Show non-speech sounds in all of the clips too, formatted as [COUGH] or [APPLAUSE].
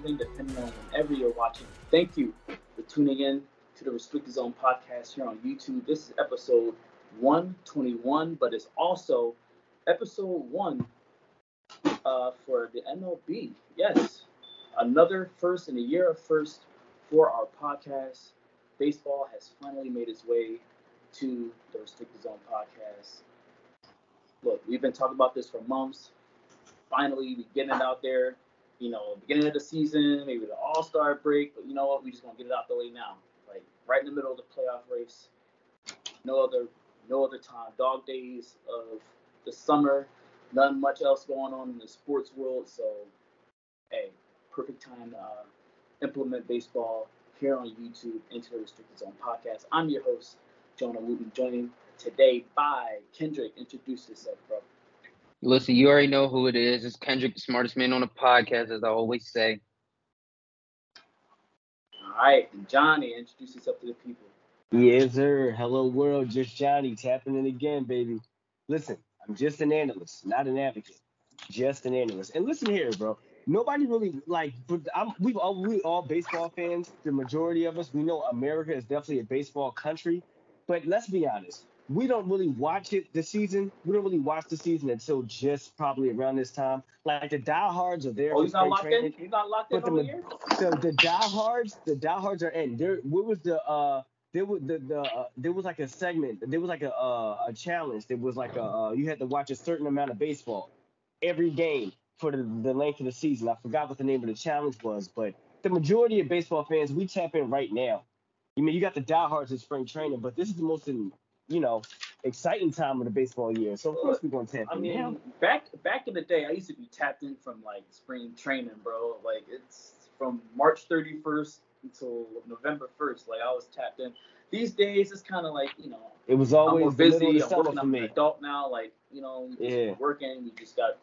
depending on whenever you're watching. Thank you for tuning in to the Restricted Zone podcast here on YouTube. This is episode 121, but it's also episode one uh, for the MLB. Yes, another first in a year of first for our podcast. Baseball has finally made its way to the Restricted Zone podcast. Look, we've been talking about this for months finally we getting it out there. You know, beginning of the season, maybe the All Star break, but you know what? We just gonna get it out the way now. Like right in the middle of the playoff race. No other, no other time. Dog days of the summer. Nothing much else going on in the sports world. So, hey, perfect time to uh, implement baseball here on YouTube into the Restricted Zone podcast. I'm your host, Jonah Wooten, joining today by Kendrick. Introduce yourself, bro. Listen, you already know who it is. It's Kendrick, the smartest man on the podcast, as I always say. All right, and Johnny, introduce yourself to the people. Yes, sir. Hello, world. Just Johnny tapping in again, baby. Listen, I'm just an analyst, not an advocate. Just an analyst. And listen here, bro. Nobody really like. I'm, we've all we all baseball fans. The majority of us, we know America is definitely a baseball country. But let's be honest we don't really watch it the season. We don't really watch the season until just probably around this time. Like the diehards are there. Oh, he's not locked training, in. He's not locked in over the, here. So the diehards, the diehards are in. There, what was the uh? There was the the uh, there was like a segment. There was like a uh, a challenge. There was like a uh, you had to watch a certain amount of baseball every game for the, the length of the season. I forgot what the name of the challenge was, but the majority of baseball fans we tap in right now. You I mean you got the diehards in spring training, but this is the most in, you know, exciting time of the baseball year. So of course we're gonna tap I in. mean, back back in the day, I used to be tapped in from like spring training, bro. Like it's from March 31st until November 1st. Like I was tapped in. These days, it's kind of like you know. It was always I'm busy. I'm working. I'm an adult now. Like you know, yeah. working. We just got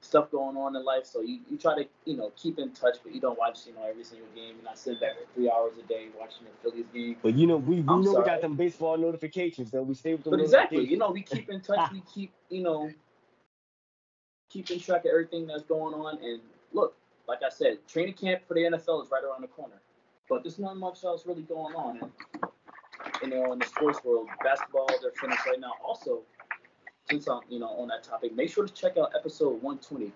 stuff going on in life. So you, you try to, you know, keep in touch, but you don't watch, you know, every single game. And I sit back for three hours a day watching the Phillies game. But you know, we, we know sorry. we got them baseball notifications, though. We stay with them. But exactly, you know, we keep in touch. we [LAUGHS] keep, you know, keeping track of everything that's going on. And look, like I said, training camp for the NFL is right around the corner. But there's not much else really going on. And, you know, in the sports world, basketball, they're finished right now. Also, since I'm you know on that topic, make sure to check out episode 120.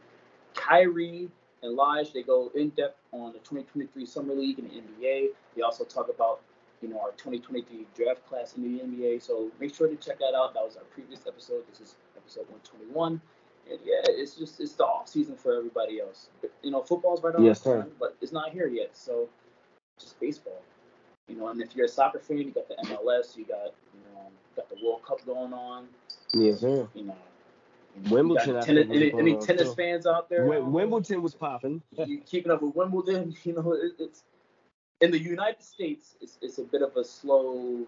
Kyrie and Lige they go in depth on the 2023 Summer League and the NBA. They also talk about you know our 2023 draft class in the NBA. So make sure to check that out. That was our previous episode. This is episode 121. And yeah, it's just it's the off season for everybody else. You know, football's right on yes, the time, but it's not here yet. So just baseball. You know, and if you're a soccer fan, you got the MLS, you got you know, got the World Cup going on. Yes, sir. You know, Wimbledon. Tennis, any, any tennis too. fans out there? Um, Wimbledon was popping. [LAUGHS] keeping up with Wimbledon, [LAUGHS] you know, it, it's in the United States. It's, it's a bit of a slow,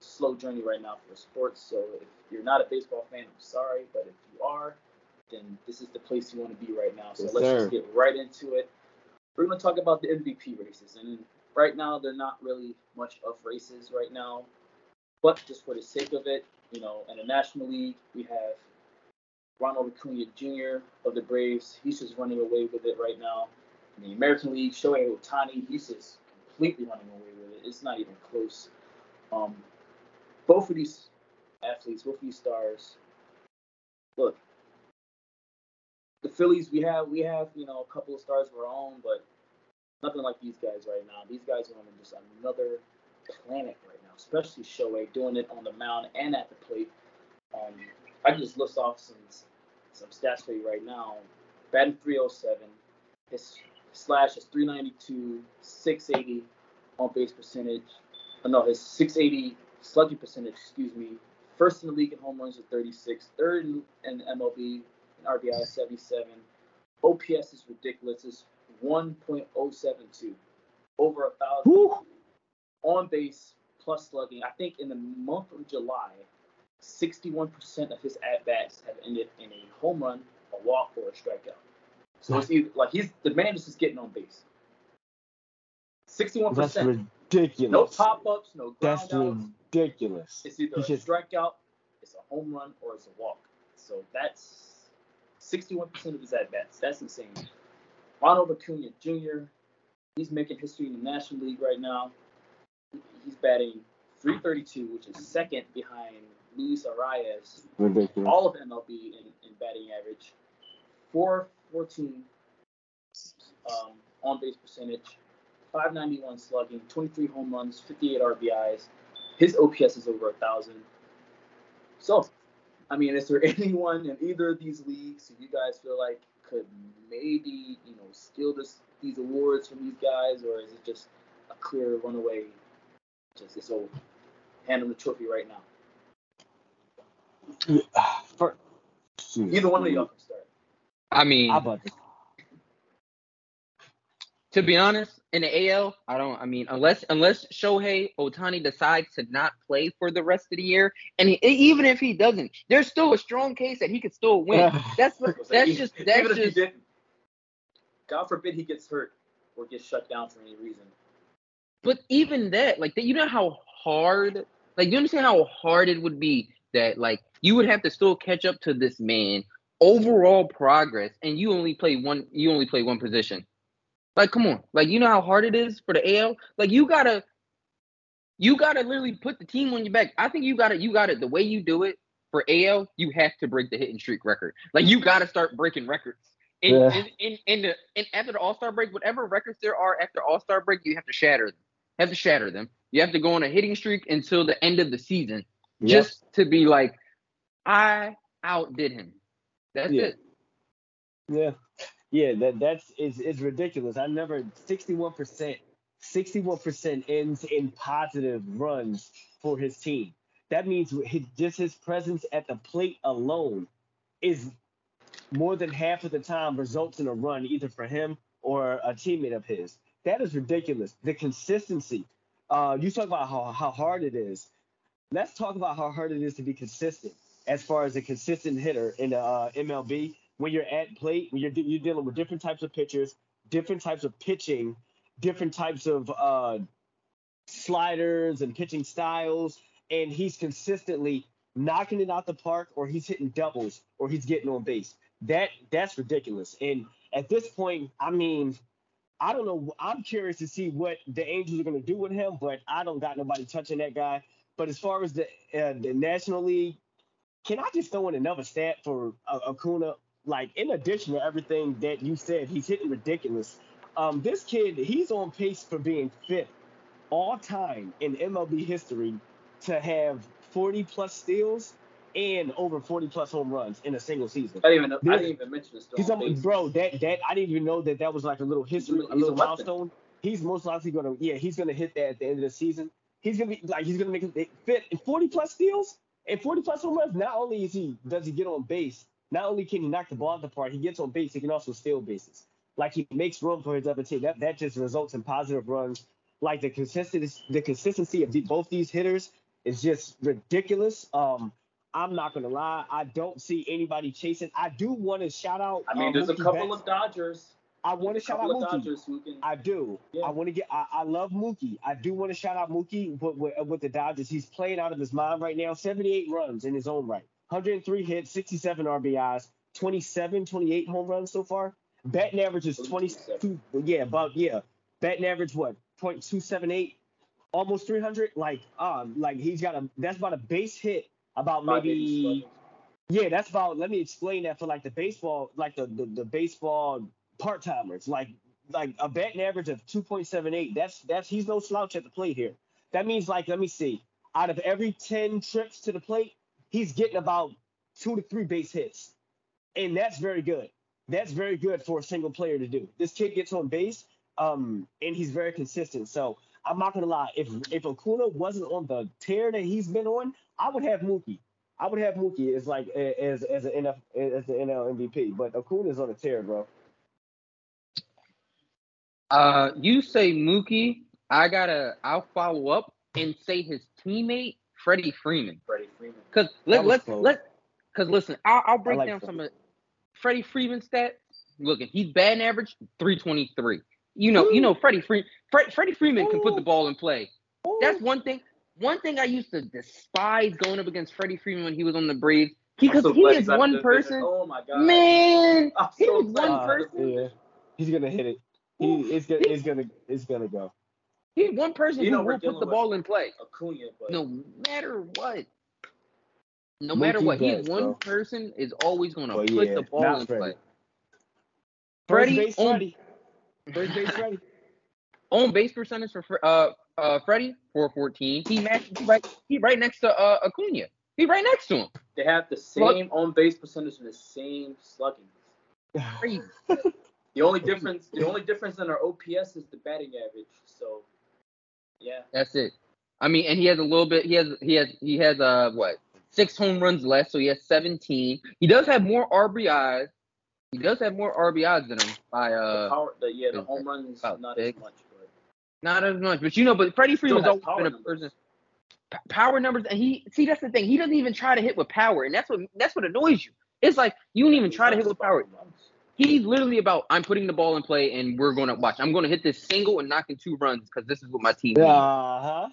slow journey right now for sports. So if you're not a baseball fan, I'm sorry, but if you are, then this is the place you want to be right now. So yes, let's sir. just get right into it. We're going to talk about the MVP races, and right now they're not really much of races right now, but just for the sake of it, you know, in the National League, we have Ronald Acuna Jr. of the Braves. He's just running away with it right now. In the American League, Shohei Ohtani, he's just completely running away with it. It's not even close. Um, both of these athletes, both of these stars, look, the Phillies, we have we have you know a couple of stars of our own, but nothing like these guys right now. These guys are on just another planet right especially Shohei doing it on the mound and at the plate. Um, I can just list off some some stats for you right now. Batting 307, his slash is 392, 680 on base percentage. Oh, no, his 680 slugging percentage, excuse me. First in the league in home runs at 36, third in, in MLB in RBI 77. OPS is ridiculous. It's 1.072, over a thousand on base plus slugging. I think in the month of July, 61% of his at bats have ended in a home run, a walk, or a strikeout. So it's either like he's the man is just getting on base. 61%. That's ridiculous. No pop ups, no ground That's ridiculous. It's either a strikeout, it's a home run, or it's a walk. So that's 61% of his at bats. That's insane. Ronald Acuna Jr. He's making history in the National League right now. He's batting 332, which is second behind Luis Arraez, Ridiculous. all of MLB in, in batting average. 414 um, on base percentage, 591 slugging, 23 home runs, 58 RBIs. His OPS is over a thousand. So, I mean, is there [LAUGHS] anyone in either of these leagues who you guys feel like could maybe, you know, steal this these awards from these guys, or is it just a clear runaway? Just it's over. Hand them the trophy right now. [SIGHS] For, Either one of y'all can start. I mean, I about to, to be honest, in the AL, I don't. I mean, unless unless Shohei Ohtani decides to not play for the rest of the year, and he, even if he doesn't, there's still a strong case that he could still win. [LAUGHS] That's So that's even- just even that's if he just didn't, God forbid he gets hurt or gets shut down for any reason. But even that, like, that, you know how hard, like, you understand how hard it would be that, like, you would have to still catch up to this man overall progress, and you only play one, you only play one position. Like, come on, like, you know how hard it is for the AL. Like, you gotta, you gotta literally put the team on your back. I think you gotta, you gotta, the way you do it for AL, you have to break the hitting streak record. Like, you gotta start breaking records. In, Yeah. in, in, in the in after the All Star break, whatever records there are after All Star break, you have to shatter them. Have to shatter them. You have to go on a hitting streak until the end of the season, Yep. just to be like, I outdid him. That's Yeah. it. Yeah, yeah, that that's is is ridiculous. I never sixty one percent, sixty one percent ends in positive runs for his team. That means his, just his presence at the plate alone is more than half of the time results in a run either for him or a teammate of his. That is ridiculous. The consistency. Uh, you talk about how, how hard it is. Let's talk about how hard it is to be consistent as far as a consistent hitter in the uh, MLB. When you're at plate, when you're, you're dealing with different types of pitchers, different types of pitching, different types of uh, sliders and pitching styles, and he's consistently knocking it out the park, or he's hitting doubles, or he's getting on base. That that's ridiculous. And at this point, I mean, I don't know. I'm curious to see what the Angels are going to do with him, but I don't got nobody touching that guy. But as far as the uh, the National League, can I just throw in another stat for uh, Acuna? Like, in addition to everything that you said, he's hitting ridiculous. Um, this kid, he's on pace for being fifth all time in MLB history to have 40 plus steals and over 40 plus home runs in a single season. I didn't even know, I didn't even mention this. He's on, bro. That that I didn't even know that that was like a little history, He's a- he's a little milestone. He's most likely gonna, yeah, he's gonna hit that at the end of the season. He's gonna be like, he's gonna make it fit in 40 plus steals and 40 plus home runs. Not only is he does he get on base, not only can he knock the ball out the park, he gets on base. He can also steal bases. Like he makes room for his other team. That that just results in positive runs. Like the consistency, the consistency of the, both these hitters is just ridiculous. Um, I'm not gonna lie, I don't see anybody chasing. I do want to shout out. I mean, uh, there's a couple Betts. of Dodgers. I want to shout out Mookie. Dodgers can. I do. Yeah. I want to get. I, I love Mookie. I do want to shout out Mookie with, with, with the Dodgers. He's playing out of his mind right now. 78 runs in his own right. 103 hits, 67 RBIs, 27, 28 home runs so far. Batting average is 22. Yeah, about yeah. Batting average what? 0.278, almost 300. Like um, like he's got a. That's about a base hit. About maybe. Yeah, that's about. Let me explain that for like the baseball, like the the, the baseball part timers, like like a batting average of two point seven eight. That's that's he's no slouch at the plate here. That means like let me see, out of every ten trips to the plate, he's getting about two to three base hits, and that's very good. That's very good for a single player to do. This kid gets on base, um, and he's very consistent. So I'm not gonna lie, if if Acuna wasn't on the tear that he's been on, I would have Mookie. I would have Mookie as like as as an NF as the NL MVP, but Acuna's on a tear, bro. Uh, you say Mookie. I gotta. I'll follow up and say his teammate Freddie Freeman. Freddie Freeman. Cause That let was let close. let. Cause listen, I'll, I'll break like down Freddie. some of Freddie Freeman's stats. Looking, he's batting average three twenty three. You know, you know Freddie Freeman. Fred, Freddie Freeman can put the ball in play. That's one thing. One thing I used to despise going up against Freddie Freeman when he was on the Braves. Because so he is he's out of one person. Oh my god. Man, I'm he so was glad one he's out of the person. yeah. He's gonna hit it. He, it's gonna, it's gonna, it's gonna go. He's one person You who know we're will put the ball in play. Acuna, but No matter what. No matter Mookie what, he's Betts, one bro. person is always gonna Oh, put yeah, the ball in Freddie. play. First Freddie base on, ready. First base [LAUGHS] ready. on base percentage for Fre- uh uh Freddie 414. He matched he right he right next to uh Acuna. He right next to him. they have the same on base percentage and the same slugging. [LAUGHS] Crazy. The only difference, the only difference in our OPS is the batting average. So, yeah, That's it. I mean, and he has a little bit. He has he has he has uh what six home runs less, so he has 17. He does have more RBIs. He does have more RBIs than him by the uh power, the yeah, the home runs not six. as much, not as much, but you know, but Freddie Freeman's always been a person. Power numbers, and he see that's the thing. He doesn't even try to hit with power, and that's what that's what annoys you. It's like you don't even try to hit with power. about home runs. He's literally about I'm putting the ball in play, and we're going to watch. I'm going to hit this single and knocking two runs because this is what my team Uh needs. huh.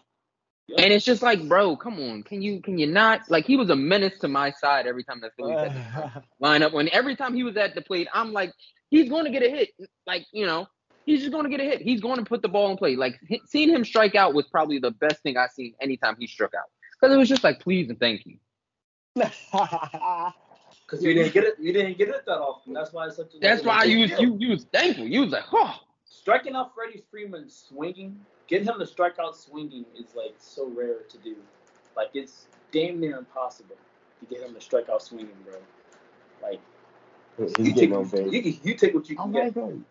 And it's just like, bro, come on, can you can you not like he was a menace to my side every time that Phillies had to line up. When every time he was at the plate, I'm like, he's going to get a hit. Like you know, he's just going to get a hit. He's going to put the ball in play. Like hi- seeing him strike out was probably the best thing I've seen anytime he struck out because it was just like please and thank you. [LAUGHS] Because you didn't get it, you didn't get it that often. That's why it's such a. That's why you was deal. you you was thankful. You was like, oh, striking out Freddie Freeman swinging, getting him to strike out swinging is like so rare to do. Like it's damn near impossible to get him to strike out swinging, bro. Like you take, getting you, you take what you Oh can my get. god.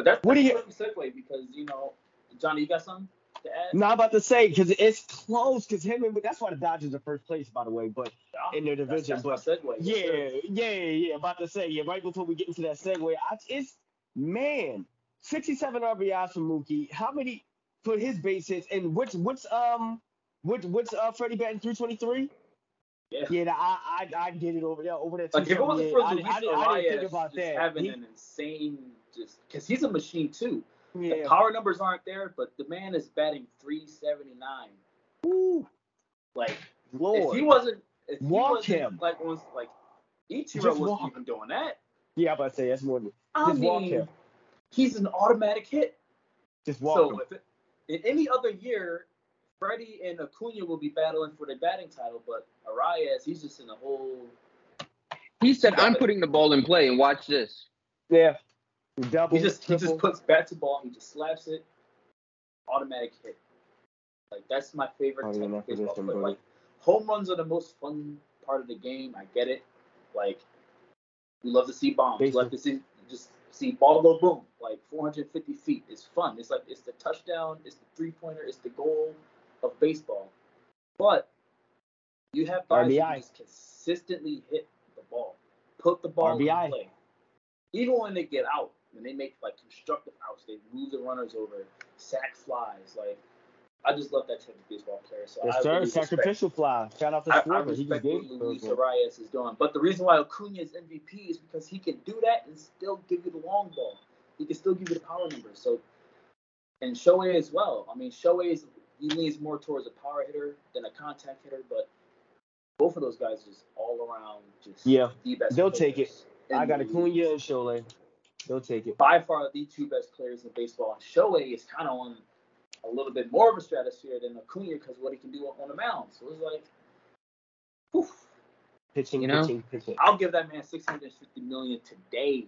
But that's, What that's do you- segue because you know, Johnny, you got something to add? No, I'm about to say because it's close. Because him and that's why the Dodgers are first place, by the way. But Yeah, in their division, that's but my segue. Yes, sir. yeah, yeah, yeah. About to say yeah. Right before we get into that segue, I, it's man, 67 RBIs for Mookie. How many for his base hits? And what's what's um what what's uh Freddie batting 323? Yeah. Yeah, I I I get it over there over there. Like if it wasn't for I, Luis I, I, didn't- I didn't think about that. having He- an insane, just because he's a machine too. The yeah. power numbers aren't there, but the man is batting 379. Woo, Like Lord. if he wasn't, if he Walk wasn't, him. like was like Ichiro Just wasn't walk. even doing that. yeah, I'm about to say that's more than I Just walk him. he's an automatic hit. just walk so him. if it, in any other year, Freddie and Acuna will be battling for the batting title, but Arraez, he's just in a whole. he said I'm putting the ball in play, and watch this. Yeah. Double. He just he just puts bat to ball, he just slaps it, automatic hit. Like that's my favorite type of baseball play. Like home runs are the most fun part of the game. I get it. Like we love to see bombs. We love to see just see ball go boom. Like 450 feet is fun. It's like it's the touchdown, it's the three pointer, it's the goal of baseball. But you have guys who RBI. just consistently hit the ball, put the ball RBI. in play. Even when they get out, when they make like constructive outs, they move the runners over, sack flies. Like I just love that type of baseball player. So Yes, I sir. really respect- Sacrificial fly. Shout out to I, I respect what Luis. Arraez is doing. But the reason why Acuna is MVP is because he can do that and still give you the long ball. He can still give you the power numbers. So, and Shohei as well. I mean, Shohei is he leans more towards a power hitter than a contact hitter, but both of those guys just all around just Yeah, the best. they'll take it. I got. Acuna and Cholet. They'll take it. By far the two best players in baseball. And Shohei is kind of on a little bit more of a stratosphere than Acuna because what he can do on the mound. So it's like, whew. Pitching, You know? pitching, pitching. I'll give that man 650 million today.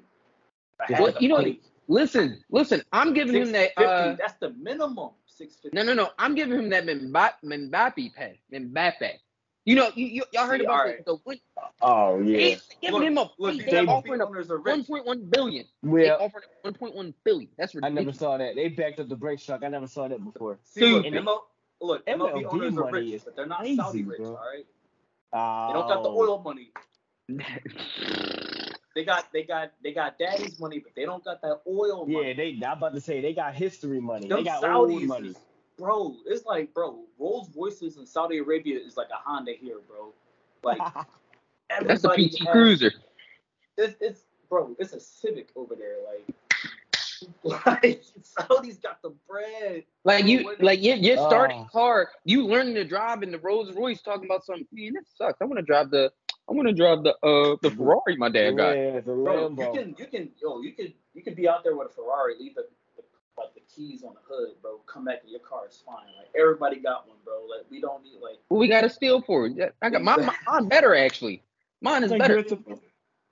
If Well, the you know. Listen, listen, I'm giving him that. Uh, that's the minimum. 650. no, no, no, I'm giving him that Mbappe, Mbappe pay, Mbappe. You know, you, you y'all heard See, about alright. the, the one, Oh they yeah. giving Look, him a Look, they, these they they- offering a owners are rich. 1.1 billion. They Yeah. offering 1.1 billion. That's I never saw that. They backed up the Brinks truck. I never saw that before. See, look, Stupid. ML, look, MLB, MLB owners are rich, but they're not crazy, Saudi rich, bro. all right? Oh. They don't got the oh. oil money. [LAUGHS] They got they got they got daddy's money, but they don't got that oil money. Yeah, they. I'm about to say they got history money. Them they got Saudis old money. is- bro, it's like bro, Rolls Royces in Saudi Arabia is like a Honda here, bro. Like [LAUGHS] That's a PT has- Cruiser. It's, it's bro, it's a Civic over there. Like, [LAUGHS] like Saudi's got the bread. Like you, like your your starting Oh. car, you learning to drive in the Rolls Royce, talking about something. Man, that sucks. I want to drive the, I want to drive the uh the Ferrari my dad got. Yeah, the Bro, you can you can yo you can you you could be out there with a Ferrari, leave the, the like the keys on the hood, bro. Come back and your car is fine. Like everybody got one, bro. Like we don't need like What we got a steal for? it. I got my, my mine better actually. Mine is Like, better. Grand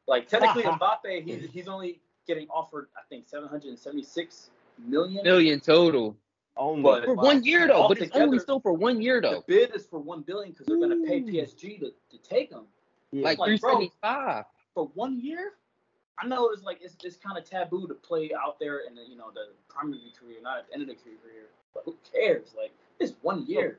like technically uh-huh. Mbappe, he's he's only getting offered I think 776 million. Million total Only. But- for one year though, but it's only still for one year The though, bid is for one billion because they're gonna pay PSG to, to take him yeah. like like, three bro. for one year. I know it's like it's, it's kind of taboo to play out there in the you know the primary career, not at the end of the career. But who cares? Like it's one year.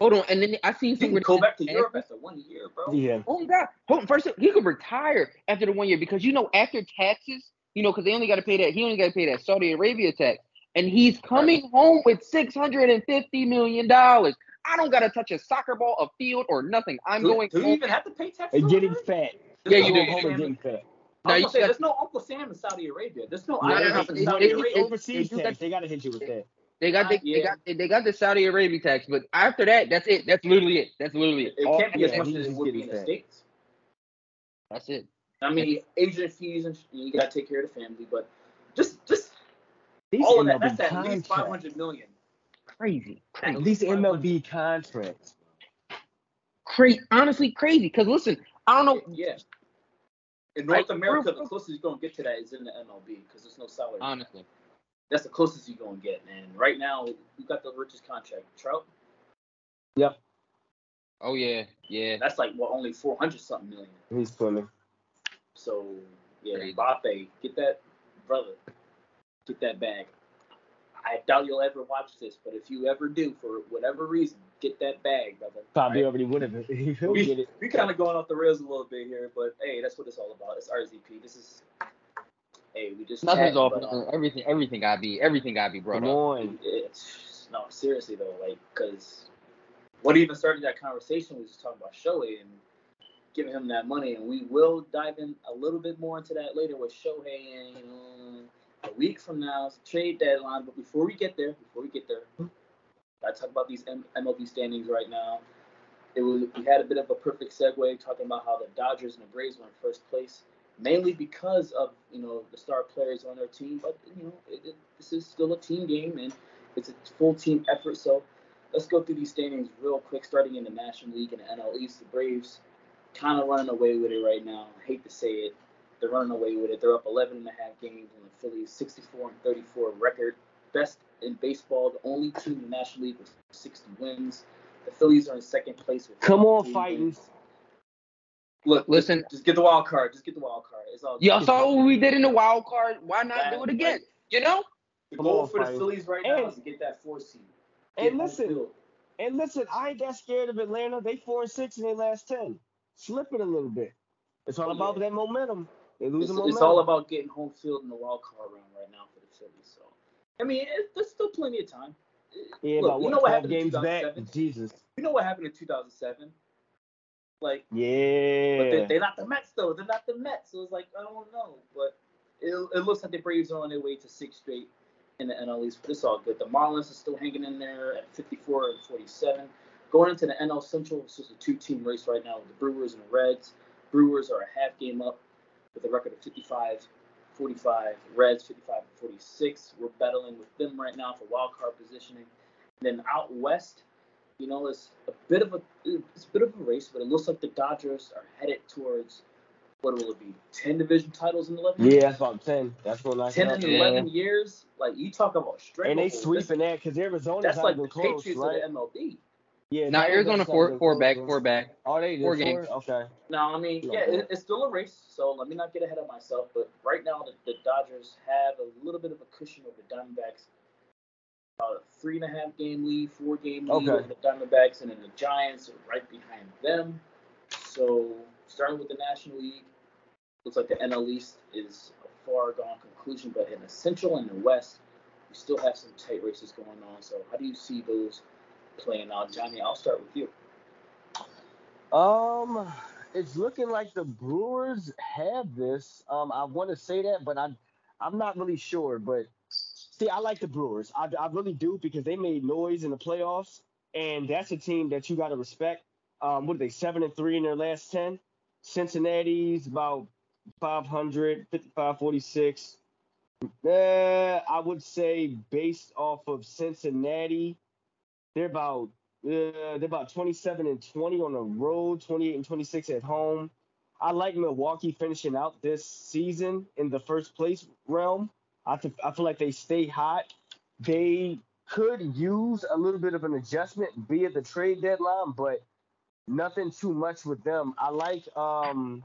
Hold on, and then I seen You can somewhere go back to after- Europe after one year, bro. yeah. Oh my God! Hold on, first he could retire after the one year because you know after taxes, you know, because they only got to pay that. He only got to pay that Saudi Arabia tax, and he's coming home with six hundred and fifty million dollars. I don't got to touch a soccer ball, a field, or nothing. I'm do, going do you even have to pay tax? And getting fat. Yeah, you do. Home getting fat. I Now was you gonna say, got- there's no Uncle Sam in Saudi Arabia. There's no No, no, no, in it- Saudi it- it- Arabia. overseas you tax. got- They gotta hit you with that. They got the, they Yeah. got they got the Saudi Arabia tax, but after that, that's it. That's literally it. That's literally it. It All can't be as much as it would be in the states. That's it. I mean, agent fees and you gotta take care of the family, but just just These all of that. That's at least five contracts. hundred million. Crazy, crazy, At These least MLB contracts. crazy. Honestly, crazy. Because listen, I don't know. Yeah. In North Right. America, the closest you're gonna get to that is in the MLB because there's no salary. Honestly, That's the closest you're gonna get. And right now, we got the richest contract, Trout. Yep. Oh yeah, yeah. That's like what only four hundred something million. He's swimming. So yeah, Crazy. Mbappe, get that brother, get that bag. I doubt you'll ever watch this, but if you ever do, for whatever reason, get that bag, brother. Probably Right? already would have. He'll we, get it. we kind of going off the rails a little bit here, but hey, that's what it's all about. It's RZP. This is hey, we just Nothing's off. um, everything, everything gotta be, everything gotta be brought Come up. on. it's no seriously though, like because what even started that conversation was just talking about Shohei and giving him that money, and we will dive in a little bit more into that later with Shohei and you a week from now, it's trade deadline. But before we get there, before we get there, I talk about these MLB standings right now. It was we had a bit of a perfect segue talking about how the Dodgers and the Braves were in first place, mainly because of you know the star players on their team. But you know it, it, this is still a team game and it's a full team effort. So let's go through these standings real quick, starting in the National League and the NL East. The Braves kind of running away with it right now. I hate to say it, they're running away with it. They're up 11 and a half games, and the Phillies 64 and 34 record, best in baseball. The only team in the National League with 60 wins. The Phillies are in second place with Come on, 53 fighting. Look, Listen. just, just get the wild card. Just get the wild card. It's all. Y'all good. saw what we did in the wild card. Why not That- do it again? You know? The Come goal on, for the Phillies right now And- is to get that four seed. And Get home listen, and listen, I ain't that scared of Atlanta. They four and six in their last ten. Slipping a little bit. It's all Oh, about yeah. that momentum. They losing It's, momentum. it's all about getting home field in the wild card round right now for the Phillies. So, I mean, it, there's still plenty of time. yeah, Look, about you know what 12 happened in games back? 2007? Jesus. You know what happened in 2007? Like, Yeah. but they, they're not the Mets though. They're not the Mets. So it's like I don't know, but it, it looks like the Braves are on their way to six straight in the NL East. But it's all good. The Marlins are still hanging in there at 54 and 47. Going into the NL Central, it's just a two-team race right now with the Brewers and the Reds. Brewers are a half game up with a record of 55, 45. Reds 55 and 46. We're battling with them right now for wild card positioning. then out west, you know, it's a bit of a it's a bit of a race, but it looks like the Dodgers are headed towards what will it be? Ten division titles in eleven. Years? Yeah, that's about ten. That's what I Ten and Yeah. eleven years. Like you talk about straight. And they sweeping that because Arizona's That's not like even the close, Patriots right? of the MLB. Yeah, Now Arizona four four back, four back. Oh, they four did games. Okay. Now, I mean, yeah, it, it's still a race, so let me not get ahead of myself. But right now, the, the Dodgers have a little bit of a cushion over the Diamondbacks. About a three and a half game lead, four game lead Okay. over the Diamondbacks, and then the Giants are right behind them. So, starting with the National League, looks like the NL East is a far gone conclusion, but in the Central and the West, we still have some tight races going on. So, how do you see those playing out, Johnny? I'll start with you. Um, it's looking like the Brewers have this. Um, I want to say that, but I, I'm not really sure. But see, I like the Brewers. I, I really do because they made noise in the playoffs, and that's a team that you got to respect. Um, what are they? Seven and three in their last ten. Cincinnati's about 500, 55, 46. Uh, I would say based off of Cincinnati, they're about uh, they're about 27 and 20 on the road, 28 and 26 at home. I like Milwaukee finishing out this season in the first place realm. I, th- I feel like they stay hot. They could use a little bit of an adjustment, be at the trade deadline, but nothing too much with them. I like um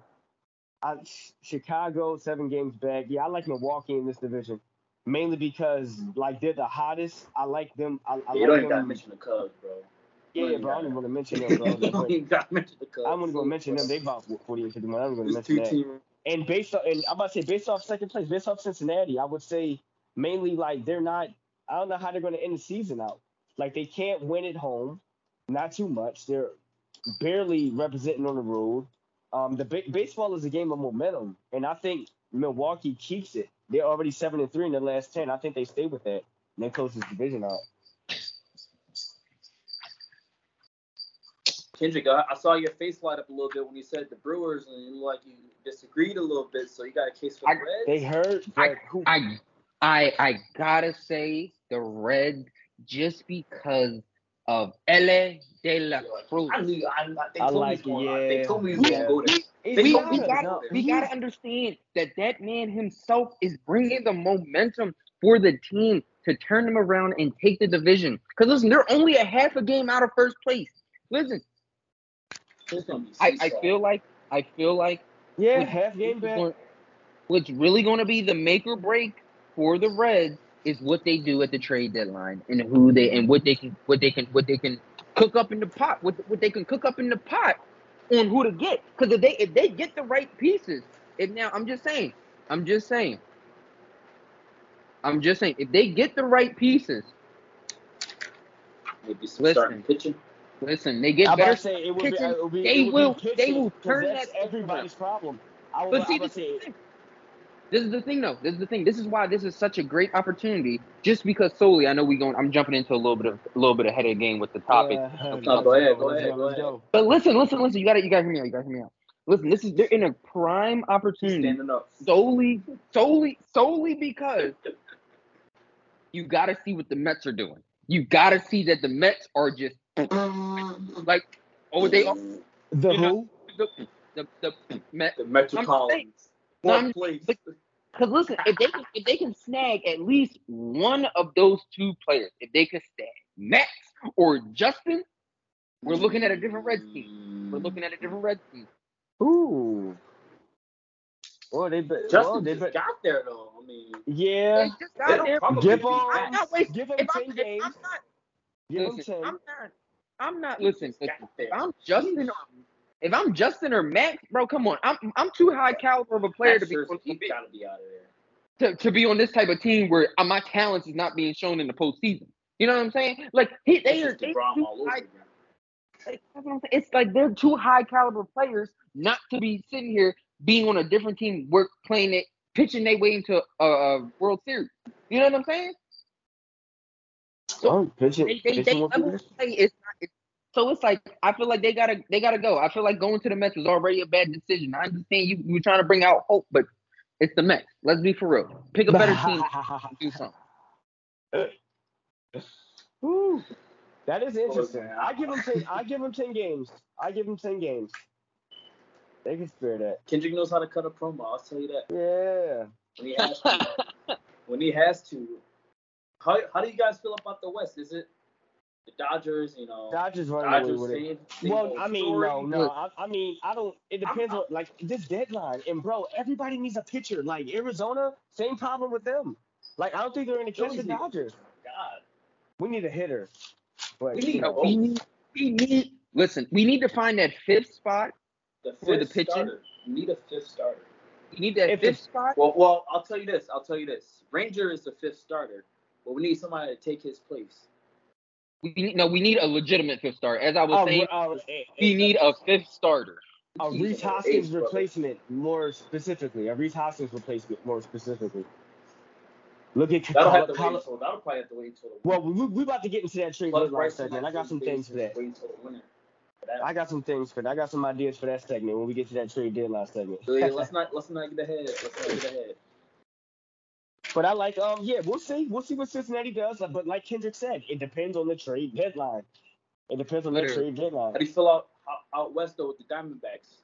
I, Chicago seven games back. Yeah, I like Milwaukee in this division mainly because like they're the hottest. I like them. I, I you like don't even gotta mention the Cubs, bro. Yeah, bro. I don't even want to mention them, bro. you don't even gotta mention the Cubs. I'm gonna go mention them. They about [LAUGHS] 48 50 I'm gonna mention that. teams. And based on, and I'm about to say, based off second place, based off Cincinnati, I would say mainly like they're not. I don't know how they're going to end the season out. Like they can't win at home, not too much. They're barely representing on the road. Um, the ba- baseball is a game of momentum, and I think Milwaukee keeps it. They're already seven and three in the last ten. I think they stay with that. And they close this division out. Kendrick, I, I saw your face light up a little bit when you said the Brewers, and you like you disagreed a little bit. So you got a case for the I- Reds. They hurt, I- who? I I I gotta say the Reds just because of Elly de la Cruz. I knew. I, I, they I told me like he's going. They it, told me he's yeah. going to go there. It's we, we gotta- gotta no, we gotta understand that that man himself is bringing the momentum for the team to turn them around and take the division. Because listen, they're only a half a game out of first place. Listen, It's I, I feel like I feel like Yeah, half game back. what's really going to be the make or break for the Reds is what they do at the trade deadline and who they and what they can what they can what they can cook up in the pot what, what they can cook up in the pot on who to get because if they if they get the right pieces if now I'm just saying I'm just saying I'm just saying if they get the right pieces Maybe some Listen. pitching. listen they get I'm about better to say uh, it would be. pitching, It would be they it would will- Be they pitching, will 'cause turn that's that everybody's problem. I was, But see, was this say is, the thing. This is the thing, though. This is the thing. This is why this is such a great opportunity. Just because solely, I know we going. I'm jumping into a little bit of a little bit ahead of the game with the topic. Yeah, No, go ahead, go ahead, go ahead. But listen, listen, listen. You got to You got to hear me out. You got to hear me out. Listen, this is they're in a prime opportunity Standing up. solely, solely, solely because you got to see what the Mets are doing. You got to see that the Mets are just like, oh, they are The You know, who? the the, the Mets. The Metropolitans. No, Fourth I'm- place. Because listen, if they can, if they can snag at least one of those two players, if they can snag Max or Justin, we're looking at a different Reds team. We're looking at a different Reds team. Ooh. Well, they bet. Justin well, they just bet. got there though. I mean, Yeah. They just got there. Give them- I'm not wasting. Give them If I'm, ten games. I'm not, Give them ten. I'm not. I'm not. Listen, just listen. there. If I'm Justin, or, if I'm Justin or Max, bro, come on. I'm I'm too high caliber of a player Max to be on, he gotta be out of there. to, to be on this type of team where uh, my talents is not being shown in the postseason. You know what I'm saying? Like he, they It's are just they too high again. Like, what I'm saying. It's like they're two high caliber players not to be sitting here being on a different team, work playing it, pitching their way into a, a World Series. You know what I'm saying? Oh, pitching, They they, they pitching with level play is not. It's, so it's like I feel like they gotta they gotta go. I feel like going to the Mets was already a bad decision. I understand you you're trying to bring out hope, but it's the Mets. Let's be for real. Pick a better team. Do something. [SIGHS] Whew. That is interesting. I give them ten. I give them ten games. I give them ten games. They can spare that. Kendrick knows how to cut a promo. I'll tell you that. Yeah. When he has to. when he has to. How, how do you guys feel about the West? Is it the Dodgers? You know, Dodgers running Dodgers away with it. same, same Well, I mean, story? no, no. I, I mean, I don't. It depends I'm- on like this deadline. And bro, everybody needs a pitcher. Like Arizona, same problem with them. Like I don't think they're gonna catch the Dodgers. God. We need a hitter. But We need you know, a- we need we need listen. We need to find that fifth spot. The For the fifth pitching? starter. You need a fifth starter. We need that If fifth it's- spot. Well, well, I'll tell you this. I'll tell you this. Ranger is the fifth starter, but we need somebody to take his place. We need no. We need a legitimate fifth starter. As I was uh, saying, uh, we need a fifth starter. a Rhys Hoskins replacement more specifically. A Rhys Hoskins replacement more specifically. Look at That'll have to Col- wait until. That'll probably have to wait until. Well, we we about to get into that trade deadline segment. I got some Bryson things for that. Wait until the winter. for that. I got some things for that. I got some ideas for that segment when we get to that trade deadline segment. So, yeah, let's [LAUGHS] not let's not get ahead. Let's not get ahead. But I like um yeah, we'll see. We'll see what Cincinnati does. But like Kendrick said, it depends on the trade deadline. It depends on the trade deadline. How do you feel out, out out west though with the Diamondbacks?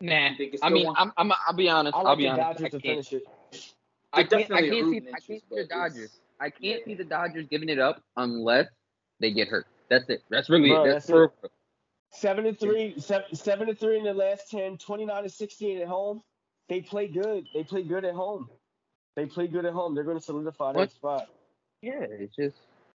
Nah. You think it's I mean, one- I'm, I'm, I'll be honest. I I'll like be honest. Dodgers I to can't, finish it. I can't, I can't see, I can't see the Dodgers. I can't yeah. see the Dodgers giving it up unless they get hurt. That's it. That's really Bro, it. That's, that's it. Seven and three, seven, seven and three in the last 10, 29 and 16 at home. They play good. They play good at home. They play good at home. They're going to solidify What? that spot. Yeah, it's just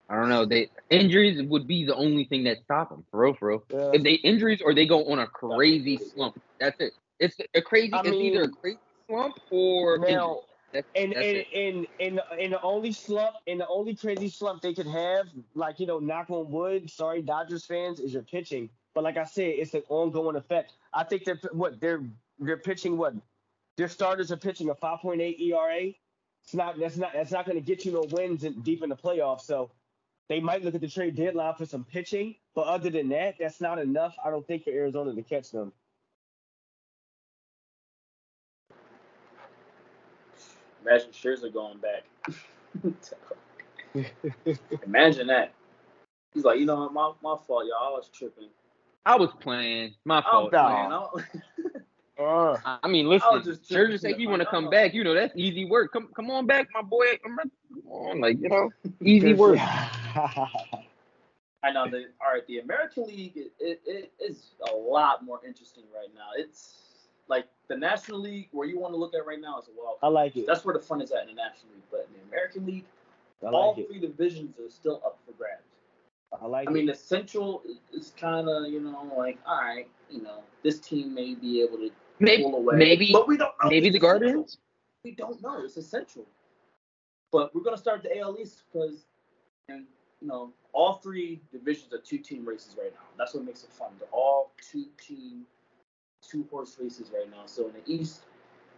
I don't know. They injuries would be the only thing that stop them for real, for real. Yeah. If they injuries or they go on a crazy slump, that's it. It's a crazy. I it's either a mean, crazy slump or. Now, That's, and that's and it. and and and the only slump and the only crazy slump they could have, like you know, knock on wood. Sorry, Dodgers fans, is your pitching. But like I said, it's an ongoing effect. I think they're what they're they're pitching what their starters are pitching a 5.8 ERA. It's not that's not that's not going to get you no wins in, deep in the playoffs. So they might look at the trade deadline for some pitching, but other than that, that's not enough. I don't think for Arizona to catch them. Imagine Scherzer going back. Imagine that. He's like, you know, my my fault, y'all. I was tripping. I was playing. My I'm fault. playing. [LAUGHS] Nah. I- Uh, I I mean, I was listen. just Scherzer tripping. said you want to come back. You know that's easy work. Come, come on back, my boy. I'm not, come on, like you know, [LAUGHS] easy work. I know the all right. The American League it, it, it is a lot more interesting right now. It's like the National League where you want to look at right now is a wild. I like it. That's where the fun is at in the National League. But in the American League, I all like it. three divisions are still up for grabs. I like I mean, the Central is kind of you know like all right, you know this team may be able to Maybe, away, maybe, but we don't know. maybe the. Guardians. We don't know. It's essential. But we're gonna start the AL East because, and you know, all three divisions are two team races right now. That's what makes it fun. They're all two team, two horse races right now. So in the East,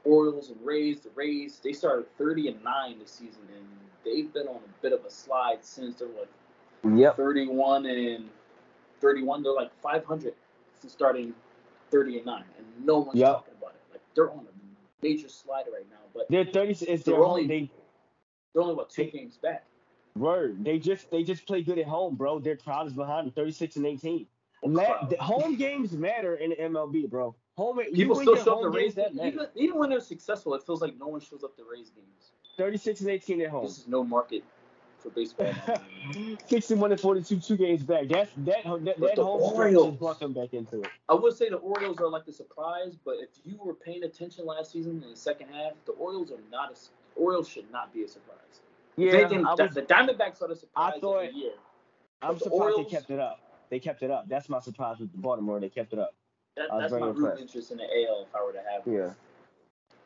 Orioles and Rays. The Rays they started 30 and nine this season, and they've been on a bit of a slide since they're like Yep. 31 and 31. They're like 500 since starting 30 and 9, and no one's Yep. talking about it. Like they're on a major slide right now, but They're thirty. It's They're their only- They they're only what two They- games back. word. They just they just play good at home, bro. Their crowd is behind them, thirty six and eighteen. La- the home games matter in the MLB, bro. Home People still show up to raise that. Even, even when they're successful, it feels like no one shows up to raise games. Thirty six and eighteen at home. This is no market for baseball. [LAUGHS] 61 and 42, two games back. That's that that, that the home Orioles- brought them back into it. I would say the Orioles are like the surprise, but if you were paying attention last season in the second half, the Orioles are not a Orioles should not be a surprise. Yeah, anything, I the- was, the Diamondbacks are the surprise I thought- year. I'm surprised Orioles- they kept it up. They kept it up. That's my surprise with the Baltimore. They kept it up. That, that's my root impressed. interest in the AL if I were to have. it.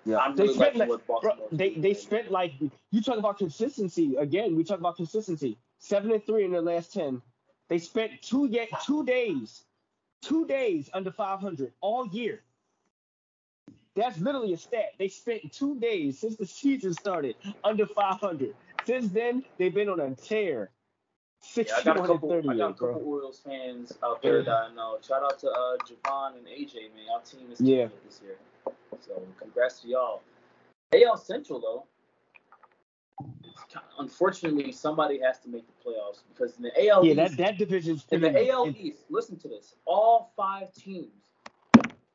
Yeah. Yeah. They spent like, bro, they they spent like you talk about consistency again. We talk about consistency. Seven and three in their last ten. They spent two ga- two days, two days under 500 all year. That's literally a stat. They spent two days since the season started under 500. Since then, they've been on a tear. Yeah, I got a couple. I 38, got a couple bro. Orioles fans out there Yeah. that I know. Shout out to uh, Javon and AJ, man. Our team is Yeah. it this year. So congrats to y'all. AL Central though. Unfortunately, somebody has to make the playoffs because in the AL Yeah, East, that that division's in the AL it- East, listen to this. All five teams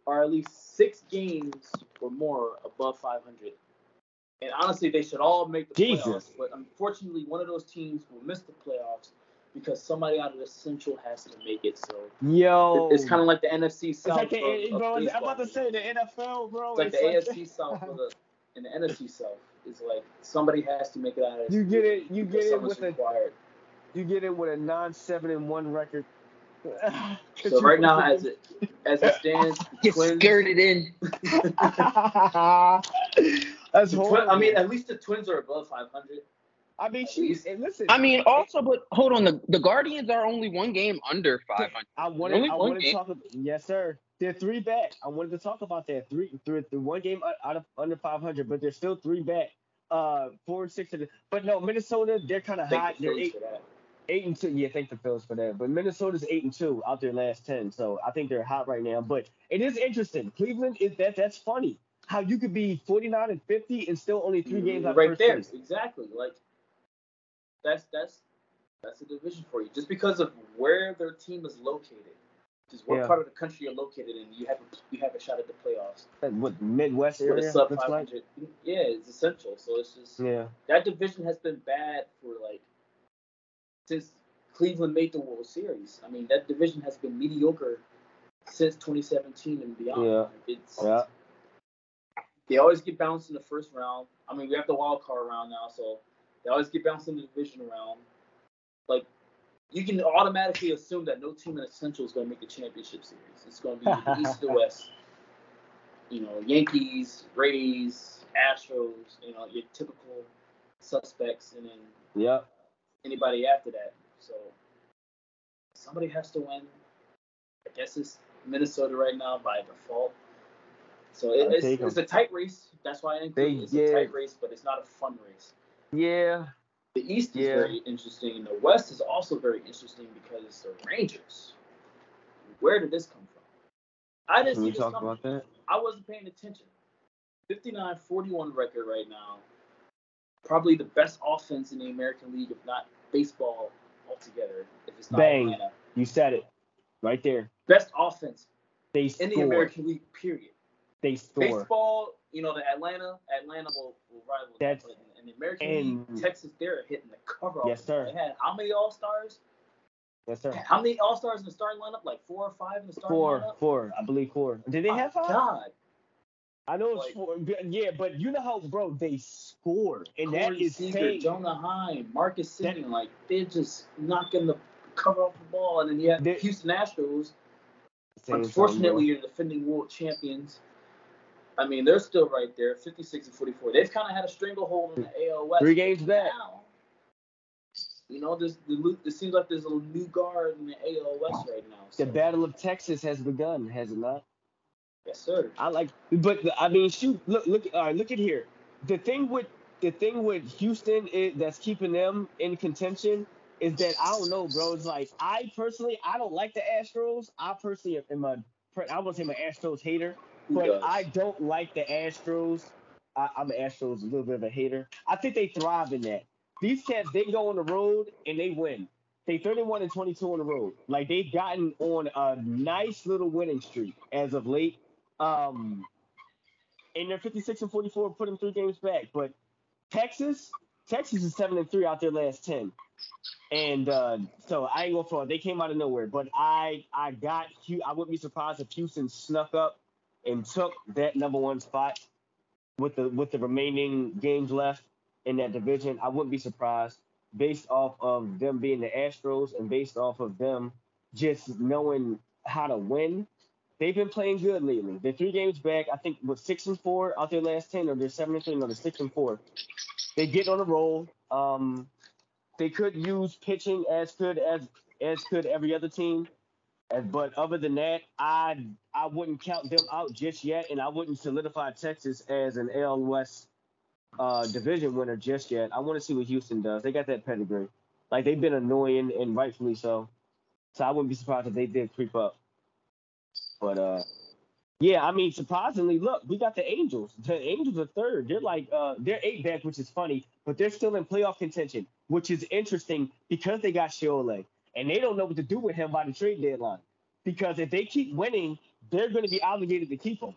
are at least six games or more above 500. And honestly, they should all make the Jesus. playoffs. But unfortunately, one of those teams will miss the playoffs because somebody out of the Central has to make it. So Yo, it- it's kind of like the NFC It's South. like the, of- of bro, I'm about to say the NFL, bro. It's like the it's [LAUGHS] AFC South for the and the NFC South. is like somebody has to make it out of this. You get it- you get it someone's with a- required. you get it with a non-seven and one record. [LAUGHS] So right now, as it as it stands, [LAUGHS] Get Twins. skirted in. that's the Twin- horrible. I mean, at least the Twins are above 500. I mean, at she. listen, I mean, also, but hold on. The the Guardians are only one game under 500. I wanted, only I one wanted to talk. About, yes, sir. They're three back. I wanted to talk about that. Three, three, three one game out- out of under 500, but they're still three back. Uh, four and six. To the, but no, Minnesota, they're kind of hot. the They're eight, eight and two. Yeah, thank the Phillies for that. But Minnesota's eight and two out their last ten, so I think they're hot right now. But it is interesting. Cleveland is that that's funny. how you could be 49 and 50 and still only three games out of right first there, place. exactly. Like that's that's that's a division for you, just because of where their team is located, just what Yeah. part of the country you're located in. You have a, you have a shot at the playoffs. What Midwest area a sub looks like? yeah, it's essential. So it's just Yeah. that division has been bad for like since Cleveland made the World Series. I mean, that division has been mediocre since 2017 and beyond. Yeah. It's Yeah. they always get bounced in the first round. I mean, we have the wild card round now, so they always get bounced in the division round. Like you can automatically assume that no team in essential is going to make the championship series. It's going to be the [LAUGHS] East to the West. You know, Yankees, Rays, Astros. You know, your typical suspects, and then Yep. anybody after that. So somebody has to win. I guess it's Minnesota right now by default. So it, it's, it's a tight race. That's why I include They- it. It's yeah. a tight race, but it's not a fun race. Yeah. The East is Yeah. very interesting, and the West is also very interesting because the Rangers. Where did this come from? I didn't Can see we this talk coming. about that? I wasn't paying attention. 59-41 record right now. Probably the best offense in the American League, if not baseball altogether. If it's not Bang. Atlanta, You said it. Right there. best offense They in score. the American League. Period. They score. Baseball, you know, the Atlanta, Atlanta will, will rival. That's- in, the American and- League, Texas, they're hitting the cover. Yes, off. sir. They had how many All Stars? Yes, sir. How many All Stars in the starting lineup? Like four or five in the starting Four. lineup. Four. I believe four. Did they have five? God, I know it's Like- four. Yeah, but you know how, bro, they score. And that Corey is Seager. Jonah Heim, Marcus That- Semien, like they're just knocking the cover off the ball, and then you have They- Houston Astros. Unfortunately, you're defending world champions. I mean, they're still right there, 56 and 44. They've kind of had a stranglehold in the AL West. Three games back. Now, you know, there's, it seems like there's a new guard in the AL West right now. So, The Battle of Texas has begun, has it not? yes, sir. I like, but I mean, shoot, look, look, all right, look at here. The thing with the thing with Houston is, that's keeping them in contention is that I don't know, bro. It's like I personally, I don't like the Astros. I personally am a, I won't say I'm an Astros hater, but? I don't like the Astros. I, I'm an Astros a little bit of a hater. I think they thrive in that. These cats, they go on the road and they win. They 31 and 22 on the road. Like they've gotten on a nice little winning streak as of late. Um, and they're 56 and 44, putting three games back. But Texas, Texas is seven and three out their last 10. And uh, so I ain't gonna front. They came out of nowhere, but I I got I wouldn't be surprised if Houston snuck up and took that number one spot with the with the remaining games left in that division. I wouldn't be surprised based off of them being the Astros and based off of them just knowing how to win. They've been playing good lately. They're three games back. I think with six and four out their last ten, or they're seven and three, no, they're six and four. They get on a roll. Um, they could use pitching as good as as could every other team. But other than that, I I wouldn't count them out just yet, and I wouldn't solidify Texas as an AL West uh, division winner just yet. I want to see what Houston does. They got that pedigree. Like they've been annoying and rightfully so. So I wouldn't be surprised if they did creep up. But uh, yeah, I mean, surprisingly, look, we got the Angels. The Angels are third. They're like uh, they're eight back, which is funny, but they're still in playoff contention, which is interesting because they got Shohei, and they don't know what to do with him by the trade deadline. Because if they keep winning, they're going to be obligated to keep him.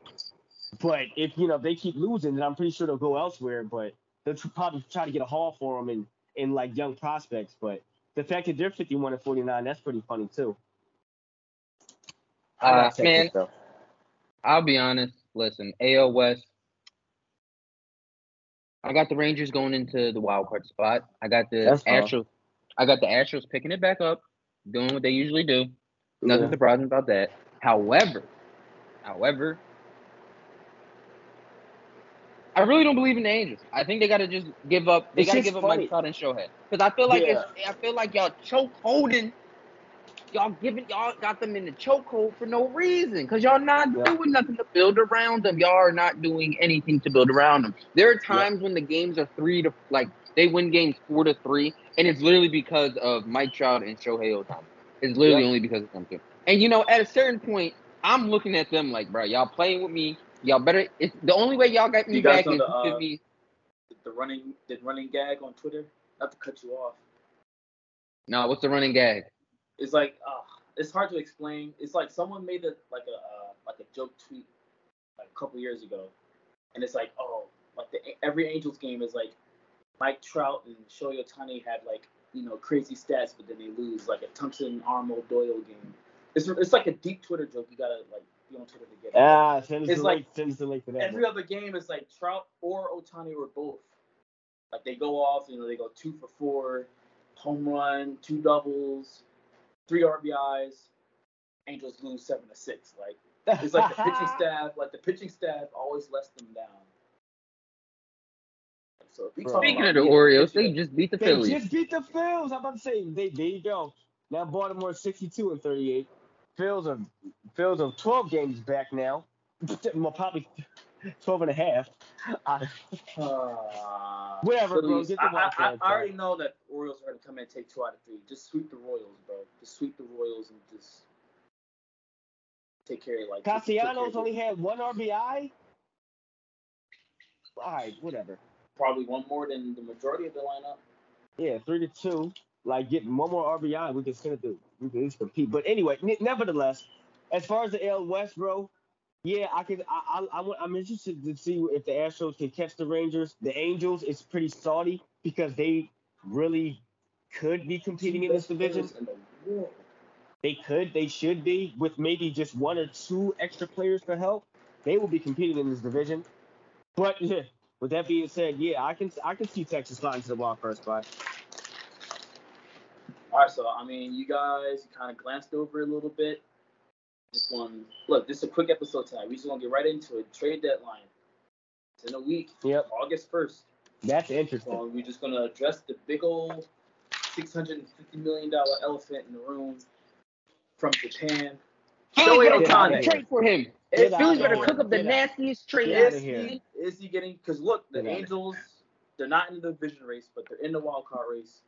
But if you know they keep losing, then I'm pretty sure they'll go elsewhere. But they'll probably try to get a haul for him and in like young prospects. But the fact that they're 51 and 49, that's pretty funny too. I Uh, like Texas, man, though. I'll be honest. Listen, AL West. I got the Rangers going into the wild card spot. I got the That's fine. Astros. I got the Astros picking it back up, doing what they usually do. Nothing Yeah. surprising about that. However, however, I really don't believe in the Angels. I think they got to just give up. They It's got to just give up funny. Mike Trout and Shohei because I feel like Yeah. it's. I feel like y'all choke holding. Y'all giving y'all got them in the chokehold for no reason because y'all not Yeah. doing nothing to build around them. Y'all are not doing anything to build around them. There are times when the games are three to like they win games four to three, and it's literally because of Mike Trout and Shohei Ohtani. It's literally Yep. only because of them two. And you know, at a certain point, I'm looking at them like, bro, y'all playing with me. Y'all better. It's the only way y'all got me You back know is the, to uh, me. The running, the running gag on Twitter. Not to cut you off. No, what's the running gag? It's like, uh, it's hard to explain. It's like someone made a like a uh, like a joke tweet like a couple years ago, and it's like, oh, like the every Angels game is like Mike Trout and Shohei Ohtani had like you know crazy stats, but then they lose like a Tunson Armo Doyle game. It's it's like a deep Twitter joke. You gotta like be on Twitter to get it. Ah, send It's the like link. Send us the link for that. Every one. other game is like Trout or Ohtani or both. Like they go off, you know, they go two for four, home run, two doubles, three RBIs. Angels lose seven to six. Like it's like the pitching [LAUGHS] staff, like the pitching staff always lets them down. So we Speaking of the being Orioles, pitching- they just beat the They Phillies. just beat the Phils. I'm about to say, they there you go. Now Baltimore 62 and 38. Phils are Phils are 12 games back now. [LAUGHS] Well, probably 12 and a half. I- Uh, Whatever, bro, get the I, I, I, I already know that Orioles are going to come in and take two out of three. Just sweep the Royals, bro. Just sweep the Royals and just take care of like. take Castellanos only had one RBI. All right, whatever. Probably one more than the majority of the lineup. Yeah, three to two. Like getting one more RBI, we can still do. We can at least compete. But anyway, ne- nevertheless, as far as the L West, bro, yeah, I can. I, I, I want- I'm interested to see if the Astros can catch the Rangers. The Angels is pretty salty because they really could be competing in this division. in. They could, they should be, with maybe just one or two extra players for help. They will be competing in this division. But yeah, with that being said, yeah, I can I can see Texas sliding to the wild card spot. All right, so I mean, you guys kind of glanced over a little bit. Just one look. This is a quick episode tonight. We just want to get right into it. Trade deadline. It's in a week, Yep, August first. that's interesting. So we're just gonna address the big old six hundred and fifty million dollar elephant in the room from Japan. Phillies Shohei better come Ohtani. and trade for him. Get outta better cook up the Get nastiest trade. Is he, is he getting? Because look, the Get. Angels, they're not in the division race, but they're in the wild card race.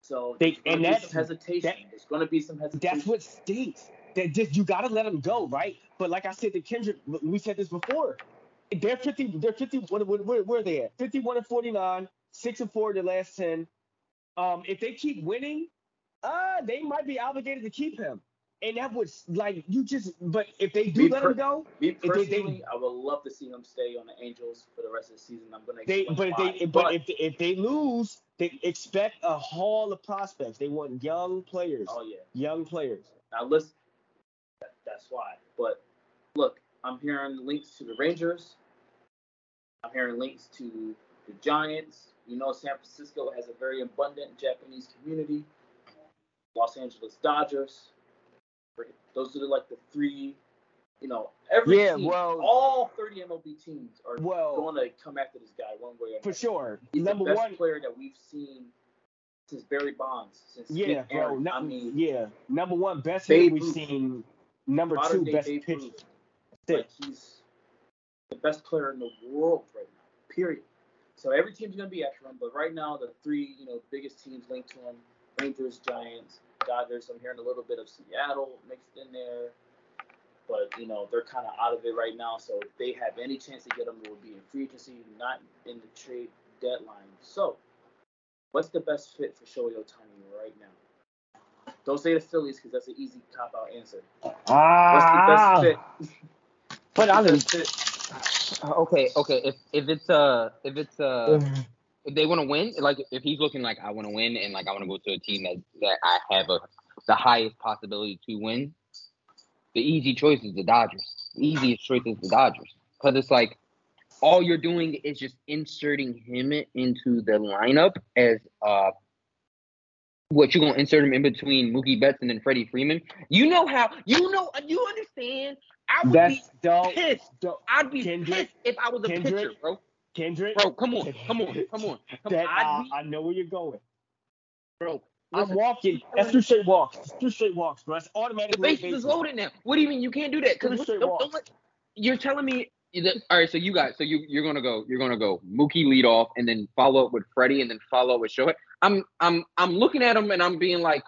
So They- and that's- hesitation. that- there's going to be some hesitation. That's what stinks. That just you gotta let them go, right? But like I said to Kendrick, we said this before. They're fifty. They're fifty. What, what, where, where are they at? Fifty-one and forty-nine. Six and four in the last ten. Um, if they keep winning, uh, they might be obligated to keep him. And that was like you just. But if they do Me let per- him go, Me they- they- personally, I would love to see him stay on the Angels for the rest of the season. I'm going to they. But if they. But if if they lose, they expect a haul of prospects. They want young players. oh yeah, Young players. now listen, that, that's why. But look, I'm hearing links to the Rangers. I'm hearing links to the Giants. You know, San Francisco has a very abundant Japanese community. Los Angeles Dodgers. Those are like the three. You know, every Yeah, team, well- all 30 MLB teams are Well, going to come after this guy one way or another. for sure. He's Number the best one. player that we've seen since Barry Bonds, since Yeah, bro. Nu- I mean, yeah, number one best Babe we've Ruth. seen. Number modern two best Babe pitcher. Ruth. Like he's the best player in the world right now. Period. So every team's gonna be after him, but right now the three, you know, biggest teams linked to him: Rangers, Giants, Dodgers. I'm hearing a little bit of Seattle mixed in there, but you know they're kind of out of it right now. So if they have any chance to get them, it would be in free agency, not in the trade deadline. So, what's the best fit for Shohei Ohtani right now? Don't say the Phillies because that's an easy cop out answer. What's Ah, the best fit? but I Best Okay, okay. If if it's uh if it's uh if they want to win, like if he's looking like I want to win and like I want to go to a team that that I have a the highest possibility to win, the easy choice is the Dodgers. The easiest choice is the Dodgers because it's like all you're doing is just inserting him into the lineup as uh what you're gonna insert him in between Mookie Betts and then Freddie Freeman. You know how you know you understand. I would That's be pissed. I'd be Kendrick? pissed if I was a Kendrick? pitcher, bro. Kendrick. Bro, come on, come on, [LAUGHS] come on, come That on. I'd uh, I know where you're going. bro. I'm walking. That's two straight walks. That's two straight walks, bro. That's the automatic. bases is loaded now. What do you mean you can't do that? Three Because straight don't, walks. don't let, you're telling me that. All right, so you got so you you're gonna go you're gonna go Mookie lead off and then follow up with Freddie and then follow up with Shohei. I'm I'm I'm looking at him and I'm being like,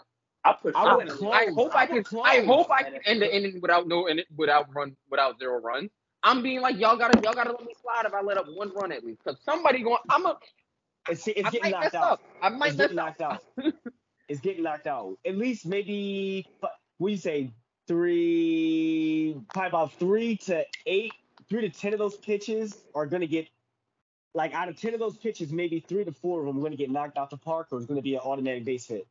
I put I Shohei would in the close. I hope I I would can I hope I can end the inning without no without run without zero runs. I'm being like, y'all gotta y'all gotta let me slide if I let up one run at least. Cause somebody going I'm a It's, it's I getting knocked out. up. I might It's mess getting up. knocked out. [LAUGHS] it's getting knocked out. At least maybe what do you say three, probably about three to eight, three to ten of those pitches are gonna get like out of ten of those pitches, maybe three to four of them are gonna get knocked out the park or it's gonna be an automatic base hit.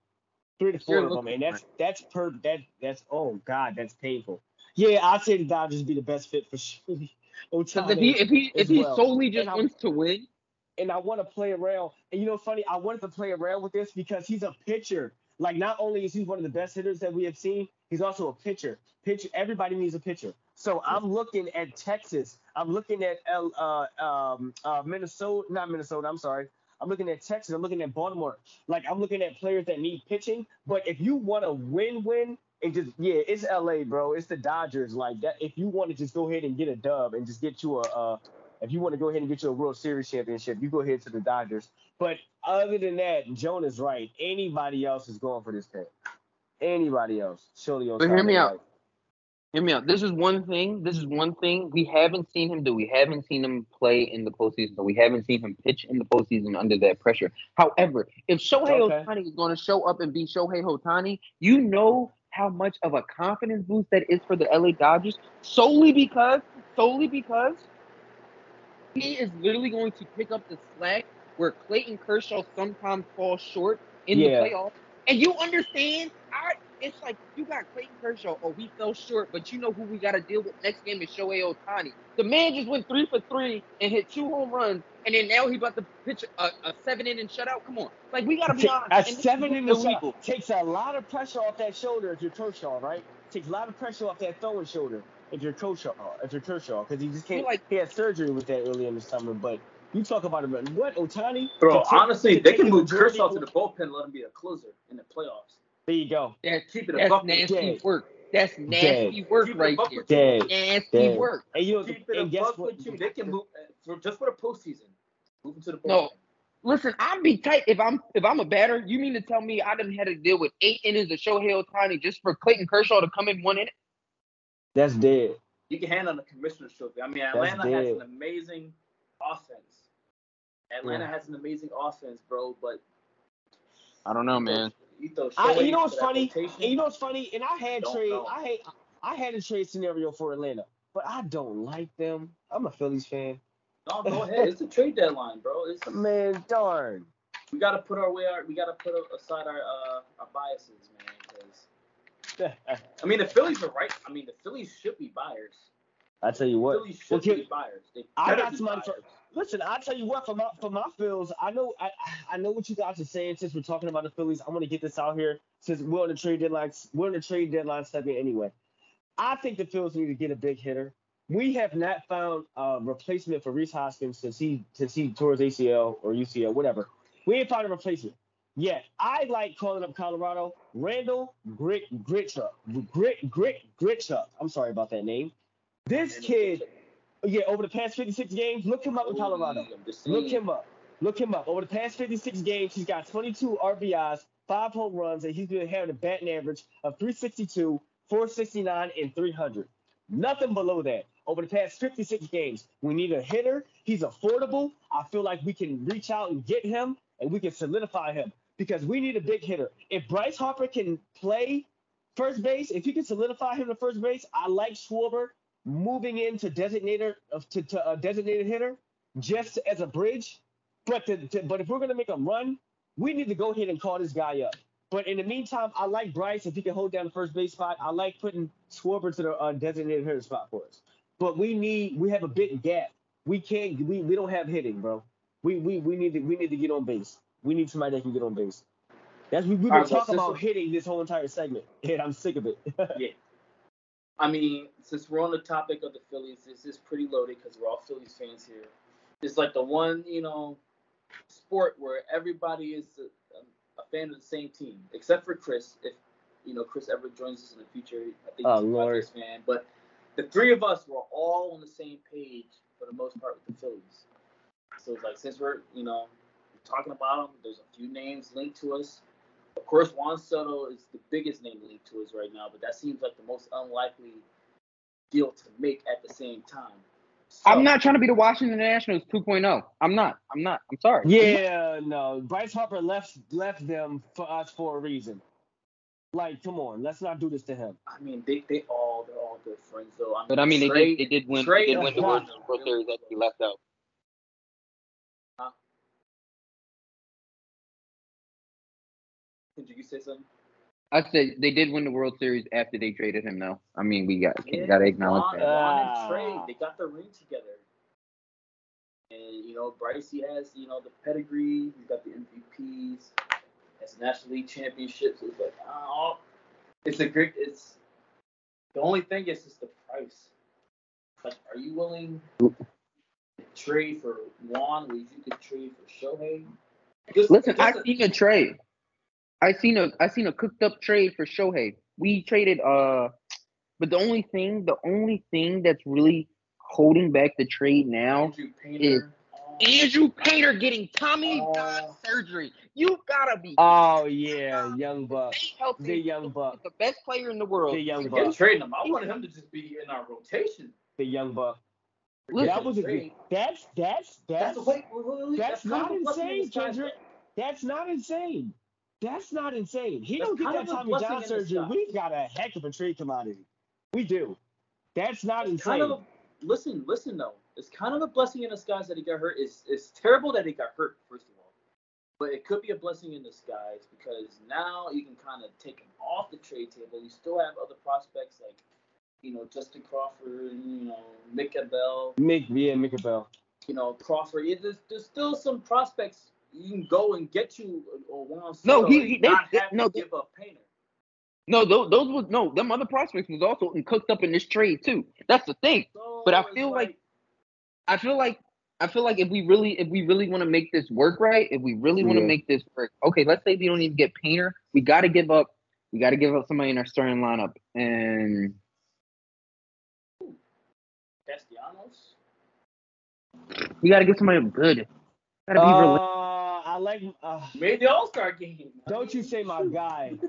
Three to four of them, and that's for that's per that that's oh god, that's painful. Yeah, I'd say the Dodgers be the best fit for sure. [LAUGHS] Because if he if he if he well. solely just And I- wants to win, and I want to play around. And you know, funny, I wanted to play around with this because he's a pitcher. Like, not only is he one of the best hitters that we have seen, he's also a pitcher. Pitcher, everybody needs a pitcher. So I'm looking at Texas. I'm looking at L, uh, um, uh, Minnesota, not Minnesota. I'm sorry. I'm looking at Texas. I'm looking at Baltimore. Like, I'm looking at players that need pitching. But if you want to win-win and just yeah, it's LA, bro. It's the Dodgers. Like that. If you want to just go ahead and get a dub and just get you a, uh, if you want to go ahead and get you a World Series championship, you go ahead to the Dodgers. But other than that, Joan is right. Anybody else is going for this pick. Anybody else? Surely But hear me out. right? Hear me out. This is one thing. This is one thing we haven't seen him do. We haven't seen him play in the postseason. We haven't seen him pitch in the postseason under that pressure. However, if Shohei Okay. Ohtani is going to show up and be Shohei Ohtani, you know how much of a confidence boost that is for the LA Dodgers solely because solely because he is literally going to pick up the slack where Clayton Kershaw sometimes falls short in Yeah. the playoffs. And you understand, I it's like you got Clayton Kershaw, oh we fell short, but you know who we got to deal with next game is Shohei Ohtani. The man just went three for three and hit two home runs, and then now he about to pitch a, a seven inning shutout. Come on, like we got to be honest. a and this seven in the illegal. shot takes a lot of pressure off that shoulder if you're Kershaw, right? Takes a lot of pressure off that throwing shoulder if you're Kershaw, if you're Kershaw, because he just can't. like- he had surgery with that early in the summer, but you talk about it. What Ohtani? Bro, honestly, they can move Kershaw to the bullpen, let him be a closer in the playoffs. There you go. That's Keep it a that's buck. nasty Dead. work. That's nasty work Keep right buck there. with you. Dead. Nasty Dead. work. And you know, Keep it a and guess what? with. They can move uh, for just for the postseason. Moving to the bullpen. No. Listen, I'd be tight if I'm if I'm a batter. You mean to tell me I didn't have to deal with eight innings of Shohei Ohtani just for Clayton Kershaw to come in one inning? That's dead. You can hand on the commissioner's trophy. I mean, Atlanta has an amazing offense. Atlanta Yeah. has an amazing offense, bro. But I don't know, man. You throw I, you know what's funny? you know what's funny? And I had trade. know. I had I had a trade scenario for Atlanta, but I don't like them. I'm a Phillies fan. No, go [LAUGHS] ahead. It's a trade deadline, bro. It's [LAUGHS] Man, darn. we gotta put our way out. We gotta put aside our uh, our biases, man. [LAUGHS] I mean, the Phillies are right. I mean, the Phillies should be buyers. I tell you what. Phillies should Okay, be buyers. I got somebody for- Listen, I tell you what, for my for my Phils, I know I I know what you guys are saying. Since we're talking about the Phillies, I'm gonna get this out here. Since we're on the trade deadline, we're on the trade deadline segment anyway. I think the Phils need to get a big hitter. We have not found a replacement for Rhys Hoskins since he since he tore his ACL or UCL, whatever. We ain't found a replacement yet. I like calling up Colorado. Randal Grit Grichuk. Grit Grit Grichuk. I'm sorry about that name. This kid, yeah, over the past 56 games, look him up in Colorado. Look him up. Look him up. Over the past 56 games, he's got 22 RBIs, five home runs, and he's been having a batting average of 362, 469, and 300. Nothing below that. Over the past 56 games, we need a hitter. He's affordable. I feel like we can reach out and get him, and we can solidify him because we need a big hitter. If Bryce Harper can play first base, if you can solidify him to first base, I like Schwarber moving into designated to, to a designated hitter just as a bridge. But to, to- but if we're gonna make a run, we need to go ahead and call this guy up. But in the meantime, I like Bryce if he can hold down the first base spot. I like putting Schwarber to the uh, designated hitter spot for us. But we need we have a big gap. We can't we, we don't have hitting, bro. We we we need to we need to get on base. We need somebody that can get on base. That's we, we've been right, talking about hitting this whole entire segment, and I'm sick of it. [LAUGHS] I mean, since we're on the topic of the Phillies, this is pretty loaded because we're all Phillies fans here. It's like the one, you know, sport where everybody is a, a fan of the same team, except for Chris. If you know Chris ever joins us in the future, I think Oh, he's a. Padres fan. But the three of us were all on the same page for the most part with the Phillies. So it's like since we're, you know, talking about them, there's a few names linked to us. Of course, Juan Soto is the biggest name linked to us right now, but that seems like the most unlikely deal to make at the same time. So, I'm not trying to be the Washington Nationals 2.0. I'm not. I'm not. I'm sorry. Yeah, no. Bryce Harper left left them for us for a reason. Like, come on, let's not do this to him. I mean, they they all they're all good friends though. I mean, But I mean, they did. They did win. Trey They did win the World, are World really Series that he left out. Did you say something? I said they did win the World Series after they traded him, though. I mean, we got Yeah, got to acknowledge Juan, that. Juan and Ah. They got the ring together. And you know, Bryce, has you know the pedigree. He's got the MVPs, has National League championships. It's like, oh, it's a great. It's the only thing is just the price. Like, are you willing to trade for Juan? Where you could trade for Shohei? Just, Listen, just I a- seen a trade. I seen a I seen a cooked up trade for Shohei. We traded uh, but the only thing, the only thing that's really holding back the trade now, Andrew Painter. oh, Andrew Painter getting Tommy Oh. John surgery. You gotta be Oh yeah, young buck, the young buck, the best player in the world. the young Forget buck, trading him. I wanted him to just be in our rotation. the young buck. Listen, That was a good. trade. That's that's That's, that's wait, wait, wait, wait, that's kind not of a blessing in insane, disguise, Kendrick. That's not insane. That's not insane. He That's don't get that Tommy John surgery. We've got a heck of a trade commodity. We do. That's not It's insane. kind of a, listen, listen though. It's kind of a blessing in disguise that he got hurt. It's it's terrible that he got hurt first of all, but it could be a blessing in disguise because now you can kind of take him off the trade table. You still have other prospects like, you know, Justin Crawford, you know, Mick Abel, Mick, yeah, Mick Abel. you know, Crawford. Yeah, there's, there's still some prospects you can go and get you or Juan No, Soto he- and he- they- not they- have no, to they- give up Painter. no, those, those was no, them other prospects was also cooked up in this trade too. That's the thing. So But I feel like- I feel like I feel like if we really if we really want to make this work right, if we really want to make this work, okay, let's say we don't even get Painter, we got to give up we got to give up somebody in our starting lineup, and Castellanos. we got to get somebody good. Got to be Uh, realistic. I like. Uh, Made the All Star game. Don't you say my guy? [LAUGHS]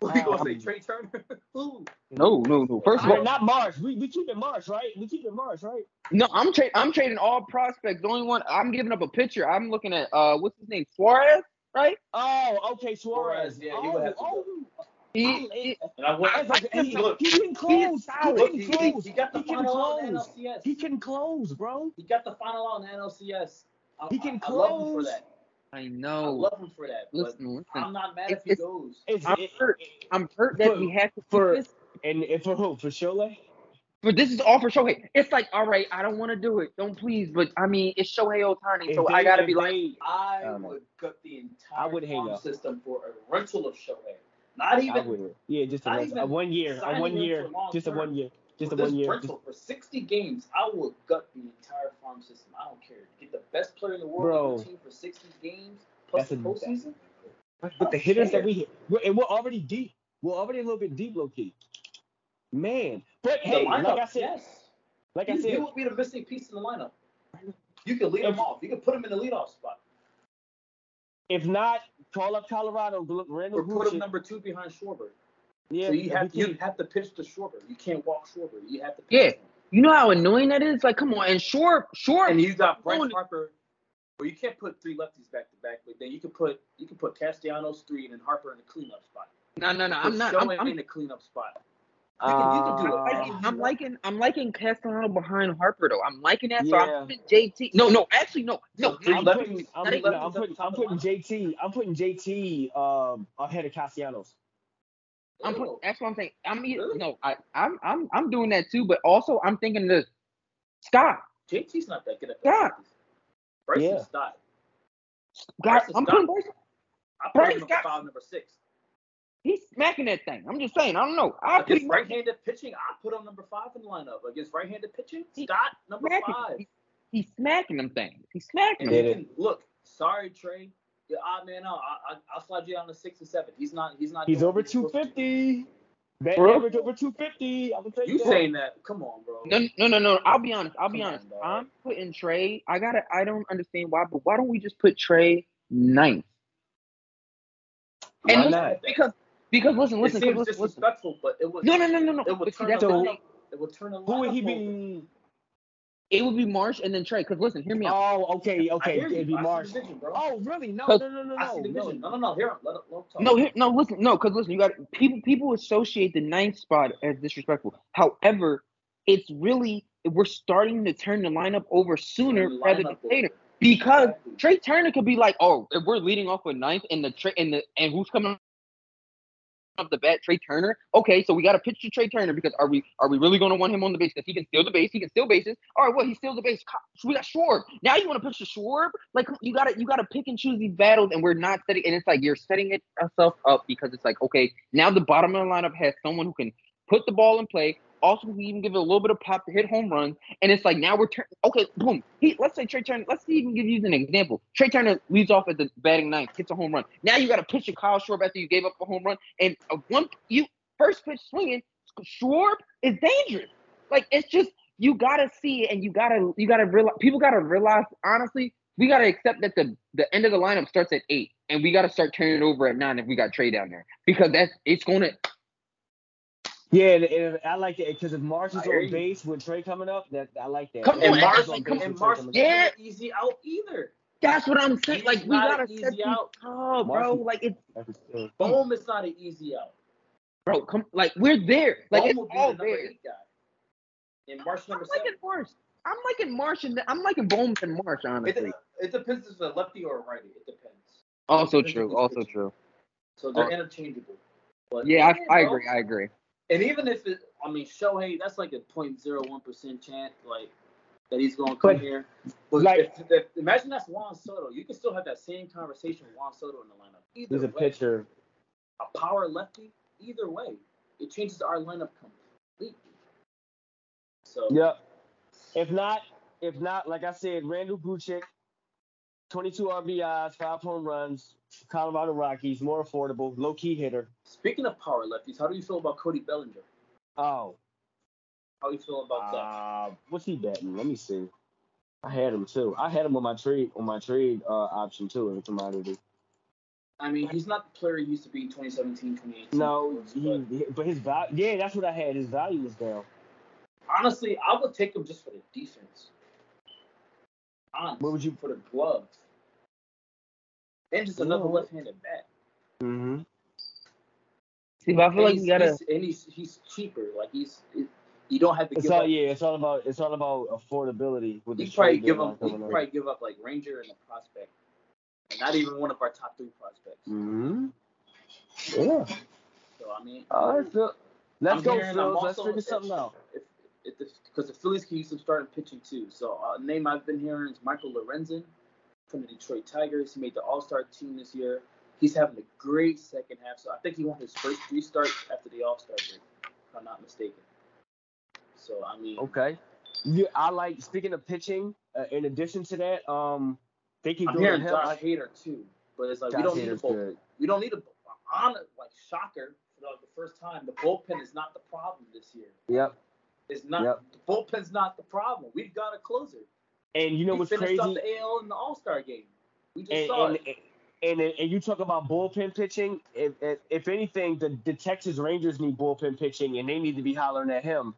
What you gonna say, Um, Trey Turner? [LAUGHS] Ooh. No, no, no. First of all, not Mars. We we keep it Mars, right? We keep it Mars, right? no, I'm trading. I'm trading all prospects. The only one I'm giving up a pitcher. I'm looking at uh, what's his name, Suarez, right? Oh, okay, Suarez. Suarez, yeah, he oh, would have to oh, He, he- And I went. I was like, I- he, look, he can close. He look, can he, close. he got the He final out in. NLCS. He can close, bro. He got the final out in NLCS. I, He can I, I love him for close. that. I I know. love him for that. But Listen, listen. I'm not mad It- if he it's- goes. It's, I'm it- hurt. I'm hurt that For- we have to keep for- this. and, and [LAUGHS] oh, for who? For Shola? But this is all for Shohei. It's like, all right, I don't want to do it. Don't please. But I mean, it's Shohei Ohtani, so If I gotta if be like, they- I oh I don't would cut the entire I would hang farm up. system for a rental of Shohei. Not even would. Yeah, just a, not one, even a one year, a one year, just a one year, just this one year. rental for 60 games. I would gut the entire farm system. I don't care. Get the best player in the world on the team for 60 games plus the postseason. But the hitters that we hit, we're, and we're already deep. We're already a little bit deep, low key. Man, but hey, lineup, like I said, yes. like I said, you would be the missing piece in the lineup. You can lead him If- off. You can put him in the leadoff spot. if not, call up Colorado, Randal Or put him number two behind Schwarber. Yeah, so you have we you have to pitch to Schwarber. You can't walk Schwarber. You have to pitch Yeah. him. you know how annoying that is? Like, come on. And sure, sure. And you got Bryce Harper. Well, you can't put three lefties back to back, but then you can put you can put Castellanos three and then Harper in the cleanup spot. No, no, no. Put I'm not. I'm, I'm, in the cleanup spot. You can, you can do Uh, it. liking, I'm liking. I'm liking Castellano behind Harper though. I'm liking that. So I'm putting JT. No, no. Actually, no. No. So I'm putting, I'm, Not no, even- I'm putting, I'm putting JT, I'm putting JT um ahead of Castellanos. I'm Ew. putting. That's what I'm saying. I'm Really? no. I, I'm. I'm. I'm doing that too. But also, I'm thinking this. Scott. JT's not that good at the Yeah. lefties. Bryce Yeah. is not. God, I'm not. putting. Bryce- I put Bryce him number got- five, number six. He's smacking that thing. I'm just saying. I don't know. I Against him right-handed pitching, I put him number five in the lineup. Against right-handed pitching, He- Scott number smacking. five. He- He's smacking them things. He's smacking And them. you can look. Sorry, Trey. You're odd ah, man out. I, I, I'll slide you down to six and seven. He's not. He's not. He's over what he's supposed to do. 250. Bet Bro. average over 250. I'm gonna take You that. saying that? Come on, bro. No, no, no, no. I'll be honest. I'll be Come honest. dog. I'm putting Trey. I gotta. I don't understand why, but why don't we just put Trey ninth? Why And listen, not? because because listen, listen, it seems listen, listen. disrespectful, but it was. No, no, no, no, no. It would But see, turn that's the the So- thing. lineup. it would turn a Who would he lineup over. be? It would be Marsh and then Trey. Because listen, hear me out. Oh, okay, I okay. you. It'd be Marsh. the vision. Oh, really? No, Cause- no, no, no, I see the no. vision. no. No, no, no. Here, let it, let talk. No, here, no, listen, no, because listen, you got people. People associate the ninth spot as disrespectful. However, it's really we're starting to turn the lineup over sooner Turn the rather than later because Trey Turner could be like, oh, if we're leading off with ninth and the Trey and the and who's coming off the bat, Trey Turner. Okay, so we got to pitch to Trey Turner because are we are we really going to want him on the base because he can steal the base, he can steal bases. All right, well he steals the base. So we got Schwarb. Now you want to pitch to Schwarb? Like you got to you got to pick and choose these battles, and we're not setting. And it's like you're setting it uh, yourself up because it's like okay, now the bottom of the lineup has someone who can put the ball in play. Also, we even give it a little bit of pop to hit home runs, and it's like now we're turning. Okay, boom. He let's say Trey Turner. Let's even give you an example. Trey Turner leads off at the batting ninth, hits a home run. Now you got to pitch to Kyle Schwarb after you gave up a home run, and a one you first pitch swinging, Schwarb is dangerous. Like it's just you gotta see it, and you gotta you gotta realize people gotta realize honestly. We gotta accept that the the end of the lineup starts at eight, and we gotta start turning it over at nine if we got Trey down there because that's it's gonna Yeah, and, and I like that because if Marsh is I hear on you. base with Trey coming up, that I like that. Come If on, And Marsh Mars, is on come with and Trey Mars can't up. Yeah. easy out either. That's what I'm saying. He's Like we gotta an set easy these out. up, bro. Marcy- Like it's That's still- Bohm is not an easy out. bro. Come like we're there. Like Bohm it's will be all the number there. And Marsh I'm number seven. liking Marsh. I'm liking Marsh and I'm liking Bowman and Marsh It, honestly. it depends if it's a lefty or a righty. It depends. Also Depends true. Also pitching. true. So they're Oh. interchangeable. But Yeah, I, I agree. I agree. And even if it, I mean, Shohei, that's like a 0.01 percent chance, like that he's going to come But, here. But like- if, if, imagine that's Juan Soto, you can still have that same conversation with Juan Soto in the lineup. Either He's a way, pitcher. a power lefty. Either way, it changes our lineup completely. So Yep. If not, if not, like I said, Randal Grichuk, 22 RBIs, five home runs, Colorado Rockies, more affordable, low key hitter. speaking of power lefties, how do you feel about Cody Bellinger? Oh, How do you feel about that? uh, what's he betting? Let me see. I had him too. I had him on my trade on my trade uh, option too in the commodity. I mean, he's not the player he used to be in 2017, 2018. No, course, but he- but his value. Yeah, that's what I had. His value was down. honestly, I would take him just for the defense. Honestly, What would you- for the gloves? And just another Yeah. left-handed bat. Mm-hmm. See, but I feel and like he's, we gotta. he's- and he's he's cheaper. Like he's it, you don't have to It's give all up. yeah. It's all about it's all about affordability with the You probably trade give deadline up. You probably give up like Ranger and a prospect, and not even one of our top three prospects. Mm-hmm. Yeah. So I mean, All right, Phil. Let's I'm go, hearing- Phil. Let's also- figure something out. If, if the, because the Phillies can use some starting pitching too. So a name I've been hearing is Michael Lorenzen from the Detroit Tigers. He made the All Star team this year. He's having a great second half. So I think he won his first three starts after the All Star break, if I'm not mistaken. So I mean, Okay. Yeah, I like speaking of pitching. Uh, in addition to that, um, they keep I'm doing hearing. Josh I- Hader too. But it's like Josh we don't need a bullpen. good. We don't need a on like shocker for like the first time. The bullpen is not the problem this year. Yep. It's not Yep. the bullpen's not the problem. We've got a closer. And you know we what's finished crazy? up the AL in the All Star game. We just and, saw and, it. and and you talk about bullpen pitching. If, if, if anything, the, the Texas Rangers need bullpen pitching, and they need to be hollering at him.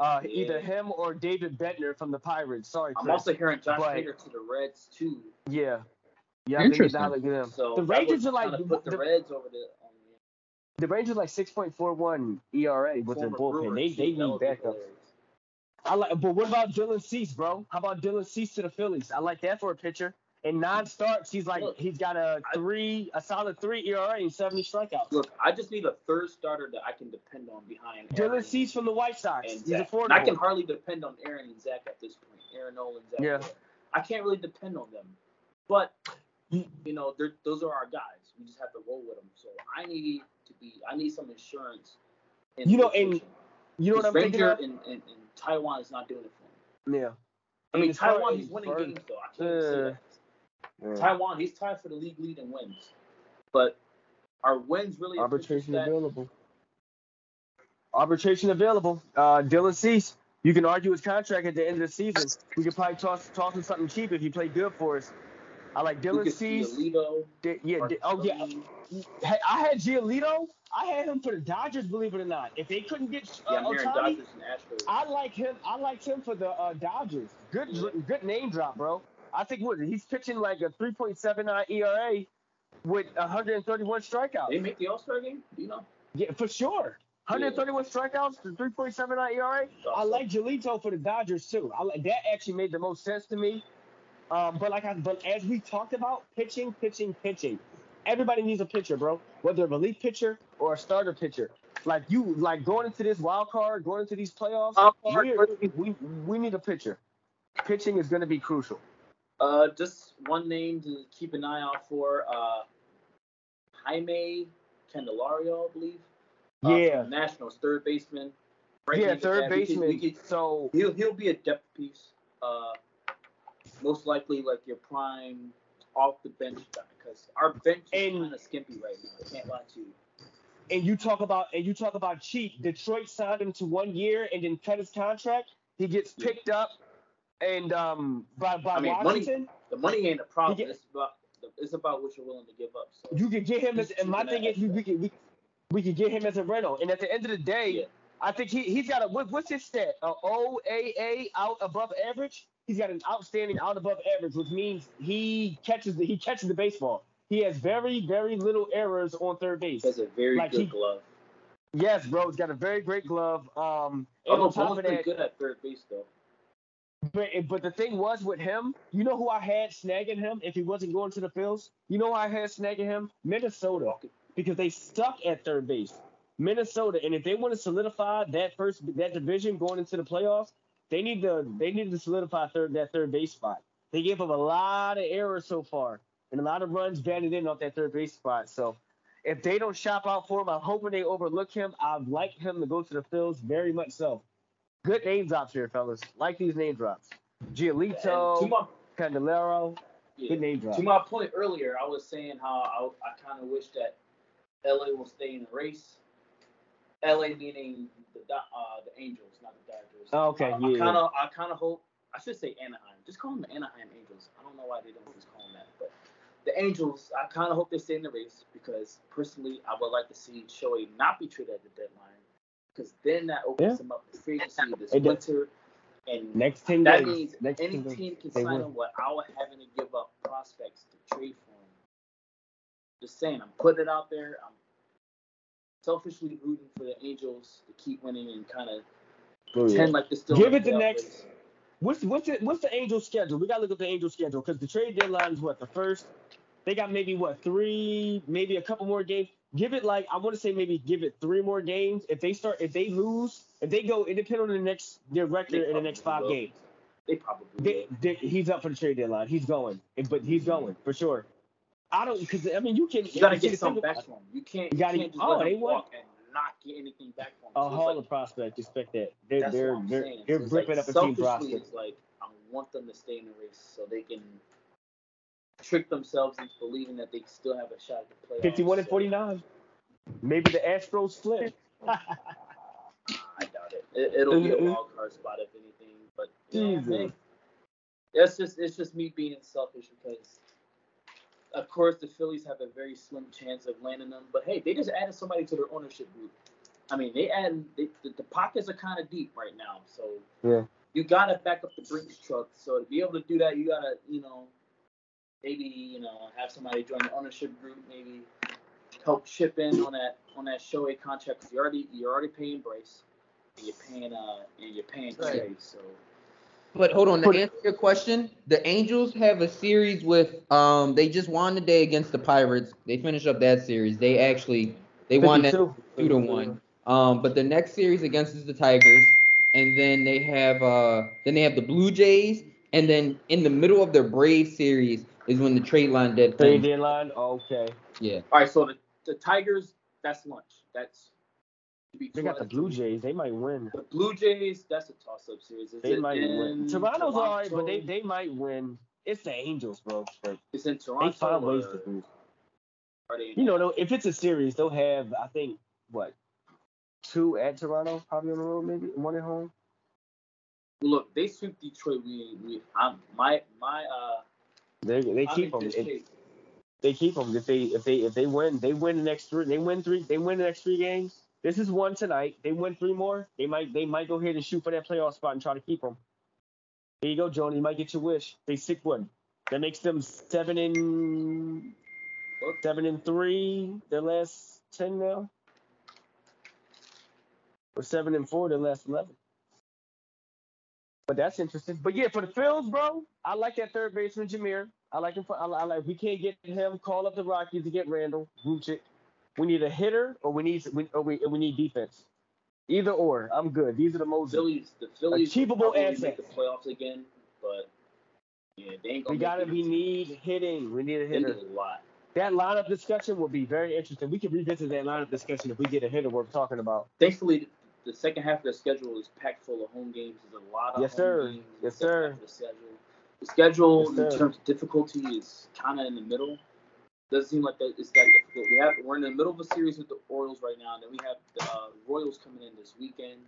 Uh, Either him or David Bednar from the Pirates. Sorry, Chris. I'm also hearing Josh but- Hader to the Reds too. yeah, yeah. They need to Interesting. them. So the Rangers are like put the, the, Reds over the. The Rangers like six point four one ERA with their bullpen. They they need backup. I like, but what about Dylan Cease, bro? How about Dylan Cease to the Phillies? I like that for a pitcher. In nine starts, he's like Look, he's got a three, a solid three ERA and seventy strikeouts. Look, I just need a third starter that I can depend on behind Dylan Aaron Cease from the White Sox. He's affordable. And I can hardly depend on Aaron and Zach at this point. Aaron Nolan, Zach. Yeah. I can't really depend on them. But You- know, those are our guys. We just have to roll with them. So I need be. I need some insurance. In You know, and. You know what I'm thinking Ranger of? in, in, in Taijuan is not doing it for me. Yeah. I mean, Taijuan, he's winning games though. I can't even say that. yeah. Taijuan, he's tied for the league lead in wins. But are wins really Arbitration available. Arbitration available. Uh, Dylan Cease. You can argue his contract at the end of the season. We could probably toss toss him something cheap if he played good for us. I like Dylan Cease. Giolito. Di- yeah, Marcus oh yeah. I had Giolito. I had him for the Dodgers, believe it or not. If they couldn't get uh, Yeah, Aaron Ohtani, Dodgers and I like him. I liked him for the uh, Dodgers. Good, good name drop, bro. I think what he's pitching like a 3.79 ERA with 131 strikeouts. They make the All Star game? Do you know? Yeah, for sure. 131 strikeouts to 3.79 ERA. I like Giolito for the Dodgers too. I like that. Actually made the most sense to me. Um, but like I, but as we talked about, pitching, pitching, pitching. Everybody needs a pitcher, bro. Whether a relief pitcher or a starter pitcher. Like you, like going into this wild card, going into these playoffs, we, we we need a pitcher. Pitching is going to be crucial. Uh, just one name to keep an eye out for. Uh, Jeimer Candelario, I believe. Uh, Yeah. Nationals, third baseman. Right yeah, third bat. We could- baseman. we could- so he'll he'll be a depth piece. Uh, most likely like your prime off the bench guy because our bench is kind of skimpy right now. I can't lie to you. and you talk about and you talk about cheap. Detroit signed him to one year and then cut his contract. He gets picked up and um by by I mean, money- Washington. The money ain't a problem. Get- it's about it's about what you're willing to give up. So You could get him as and my thing is we, we could we, we could get him as a rental. And at the end of the day, Yeah. I think he he's got a what, what's his stat? A OAA out above average. He's got an outstanding out above average, which means he catches the he catches the baseball. He has very very little errors on third base. he has a very Like good he- glove. Yes, bro, he's got a very great glove. Um, and on top of that, good at third base though. But but the thing was with him, you know who I had snagging him if he wasn't going to the Phils? You know who I had snagging him? Minnesota. Because they stuck at third base. Minnesota. And if they want to solidify that first that division going into the playoffs, they need to they need to solidify third that third base spot. They gave up a lot of errors so far and a lot of runs batted in off that third base spot. So if they don't shop out for him, I'm hoping they overlook him. I'd like him to go to the Phils very much so. Good name drops here, fellas. Like these name drops. Giolito, to my, Candelario. yeah, Good name drop. to my point earlier, I was saying how I, I kind of wish that LA will stay in the race. LA meaning the uh, the Angels, not the Dodgers. Oh, okay, I, yeah. I kind of I kind of hope I should say Anaheim. Just call them the Anaheim Angels. I don't know why they don't just call them that, but the Angels. I kind of hope they stay in the race because personally, I would like to see Shohei not be traded at the deadline because then that opens Yeah. them up to free agency this It does. winter. And Next 10 that days. means Next any 10 days. team can sign will. him without having to give up prospects to trade for him. Just saying, I'm putting it out there. I'm selfishly rooting for the Angels to keep winning and kind of Oh, pretend like they're still. Give it the next- race. What's what's the what's the Angels schedule? We gotta look at the Angels schedule because the trade deadline is what the first. They got maybe what three, maybe a couple more games. Give it like I want to say maybe give it three more games. If they start, if they lose, if they go, it depends on the next their record in the next five will. games. They probably They, they, he's up for the trade deadline. He's going, but he's going for sure. I don't because I mean you can You gotta get something back from him. You can't. You You, gotta- can't just oh, let they him walk and not get anything back from him. A So Hall like- of prospect, expect that. They're That's they're they're, saying. they're ripping like, up a team roster. It's like I want them to stay in the race so they can trick themselves into believing that they still have a shot at the playoffs. 51 and 49. Maybe the Astros flip. [LAUGHS] I doubt it. it it'll be a [LAUGHS] wild card spot if anything. But you know, that's just it's just me being selfish because. Of course, the Phillies have a very slim chance of landing them, but hey, they just added somebody to their ownership group. I mean, they add they, the, the pockets are kind of deep right now, so Yeah. you gotta back up the Brinks truck. So to be able to do that, you gotta, you know, maybe you know have somebody join the ownership group, maybe help chip in on that on that Shohei contract. Cause you already you're already paying Bryce, and you're paying uh and you're paying Right. Trey. So But hold on, to answer your question, the Angels have a series with um they just won the day against the Pirates. They finished up that series. They actually they won that two to one. Um, but the next series against is the Tigers, and then they have uh then they have the Blue Jays, and then in the middle of their Brave series is when the trade line dead. Trade deadline. Okay. Yeah. all right, so the, the Tigers, that's lunch. That's to be They got the Blue Jays. They might win. The Blue Jays, that's a toss-up series. Is They might win. Toronto's all right, but they, they might win. It's the Angels, bro. But it's in Toronto. they Toronto. find ways to they You know, though, if it's a series, they'll have I think what two at Toronto, probably on the road, maybe one at home. Look, they sweep Detroit. We, we, I'm, my, my, uh, They they I'm keep them. They keep them If they if they if they win, they win the next three. They win three. They win the next three games. This is one tonight. They win three more. They might they might go ahead and shoot for that playoff spot and try to keep them. There you go, Jonah. You might get your wish. They sick one. That makes them seven and seven and three. Their last ten now. Or seven and four. Their last eleven. But that's interesting. But yeah, for the Phils, bro, I like that third baseman Jeimer. I like him. For, I, like. We can't get him. Call up the Rockies to get Randal. Grichuk. We need a hitter, or we need we, or we, need defense. Either or, I'm good. These are the most. Phillies, the Phillies Achievable probably asset. make the playoffs again, but yeah, they ain't gonna. We gotta be need hitting. We need a need hitter. a lot. That lineup discussion will be very interesting. We can revisit that lineup discussion if we get a hitter worth talking about. Thankfully, the second half of the schedule is packed full of home games. There's a lot of Yes, home sir. games. Yes, sir. The schedule, the schedule Yes, in terms of difficulty is kind of in the middle. Doesn't seem like that it's that difficult. We have we're in the middle of a series with the Orioles right now. Then we have the uh, Royals coming in this weekend.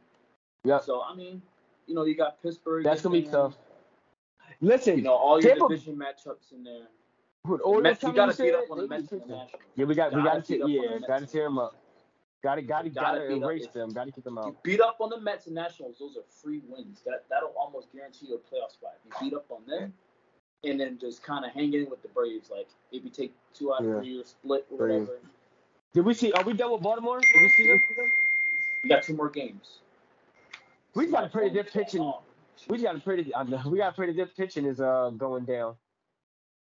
Yep. So I mean, you know, you got Pittsburgh. That's gonna be and, tough. Listen, You know, all your Tampa- division matchups in there. with Orioles Mets, you gotta beat up on the Mets and the. Nationals. Yeah, we got we Gotta got to beat up yeah, got to and tear them up. Got to got to Gotta got to beat up erase them. Got to kick them out. beat up on the Mets and Nationals, those are free wins. That that'll almost guarantee you a playoff spot. If you beat up on them, and then just kind of hang in with the Braves, like maybe take two out of Yeah. three or split or Braves. whatever. Did we see? Are we done with Baltimore? Did we see them? You got two more games. We got a pretty good pitching. off. We got a pretty. I know, we got a pretty good pitching is uh going down.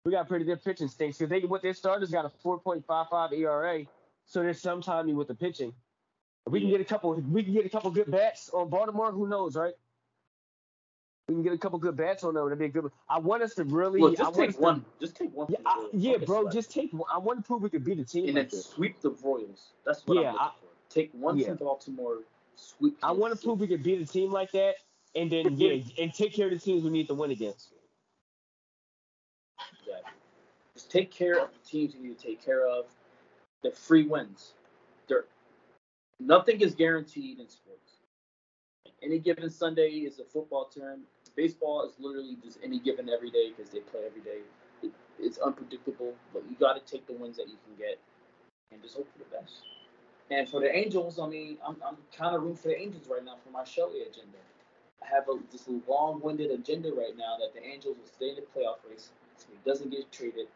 We got pretty good pitching stinks because they what their starters got a 4.55 ERA, so there's some timing with the pitching. If we can get a couple. We can get a couple good bats on Baltimore. Who knows, right? We can get a couple good bats on them. That'd be a good. I want us to really. Look, just us take to- one. Just take one. Yeah, I, yeah, bro. Just take. one. I want to prove we could beat a team and like then sweep the Royals. That's what Yeah, I'm looking I- for. Take one yeah. from Baltimore, sweep. I want to prove we could beat a team like that, and then [LAUGHS] yeah, and take care of the teams we need to win against. Exactly. Just take care of the teams you need to take care of. The free wins. They're, nothing is guaranteed in sports. Any given Sunday is a football term. Baseball is literally just any given every day because they play every day. It, it's unpredictable, but you got to take the wins that you can get and just hope for the best. And for the Angels, I mean, I'm, I'm kind of rooting for the Angels right now for my Shohei agenda. I have a, this long-winded agenda right now that the Angels will stay in the playoff race so he doesn't get traded,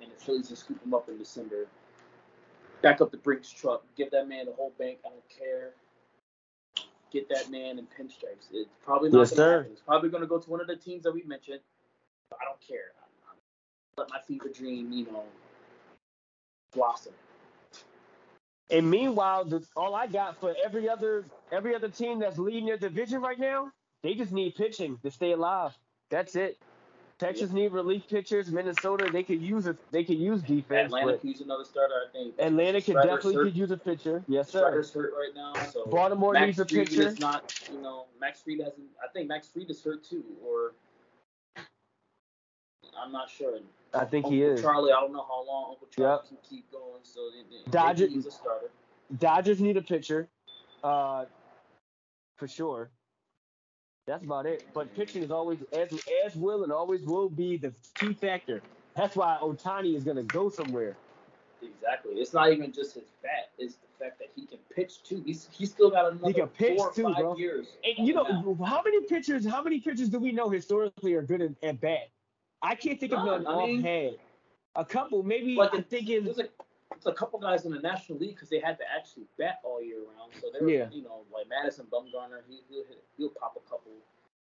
and the Phillies will scoop him up in December. Back up the Brinks truck, give that man the whole bank. I don't care. Get that man in pinstripes. It's probably not Yes, going to sir. happen. It's probably going to go to one of the teams that we mentioned. But I don't care. I, I, let my fever dream, you know, blossom. And meanwhile, the, all I got for every other every other team that's leading their division right now, they just need pitching to stay alive. That's it. Texas need relief pitchers. Minnesota, they could use it. They could use defense. Atlanta could use another starter, I think. Atlanta could definitely hurt. could use a pitcher. Yes, sir. Strider's hurt right now, so Baltimore Max needs a Fried pitcher. is not, you know, Max Fried hasn't. I think Max Fried is hurt too, or I'm not sure. I think he Uncle is. Charlie, I don't know how long Uncle Charlie Yep. can keep going. So they, they, Dodger- maybe he's a starter. Dodgers need a pitcher, uh, for sure. That's about it. But pitching is always as as will and always will be the key factor. That's why Ohtani is gonna go somewhere. Exactly. It's not even just his bat; it's the fact that he can pitch too. He's he's still got another can pitch four or too, five bro. years. And you know how many pitchers? How many pitchers do we know historically are good at, at bat? I can't think of None. none I mean- offhand. A couple, maybe. Like I'm thinking. There's a, there's a couple guys in the National League because they had to actually bat all year round. So they were, Yeah. you know, like Madison Bumgarner, he, he'll, hit- he'll pop a couple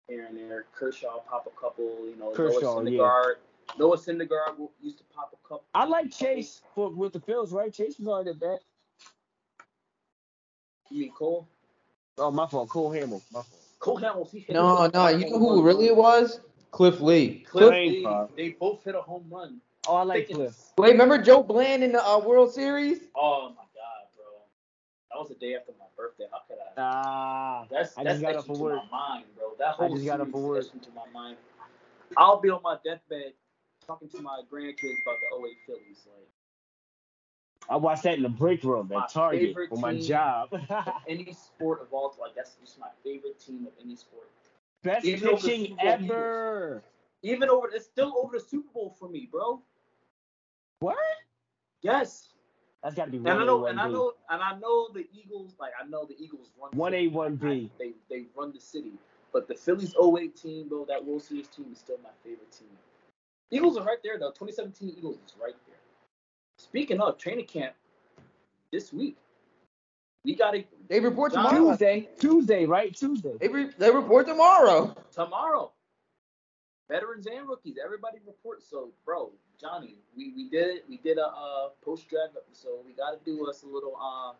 here and there. Kershaw pop a couple, you know. Kershaw, Noah yeah. Syndergaard. Noah Syndergaard will- used to pop a couple. I like Chase for with the Phils, right? Chase was already at bat. You mean Cole? Oh, my fault. Cole Hamels. My fault. Cole Hamels, he hit No, no, you know who really it was? Cliff Lee. Cliff, Cliff- Lee, they both hit a home run. Oh, I like Thinking- Cliff. Wait, remember Joe Blanton the uh, World Series? Oh my god, bro. That was the day after my birthday. How could I? Ah, That's I that's just got etched up for into work. my mind, bro. That whole just got up series for is work. etched into my mind. I'll be on my deathbed talking to my grandkids about the 08 Phillies. Like I watched that in the break room My at Target for my job. [LAUGHS] any sport of all, like that's just my favorite team of any sport. Best Even pitching Super Bowl ever. Even over, it's still over the Super Bowl for me, bro. What? Yes. That's got to be And I one A, know, one and I know, and I know the Eagles. Like I know the Eagles run. One A, one B. They they run the city. But the Phillies 08 team, though, that World Series team is still my favorite team. Eagles are right there, though. 2017 Eagles is right there. Speaking of training camp, this week we got to They report tomorrow. Tuesday, Tuesday, right? Tuesday. They, re- they report tomorrow. tomorrow. Veterans and rookies, everybody reports. So, bro, Johnny, we, we did it. We did a uh, post draft episode. We got to do us a little uh,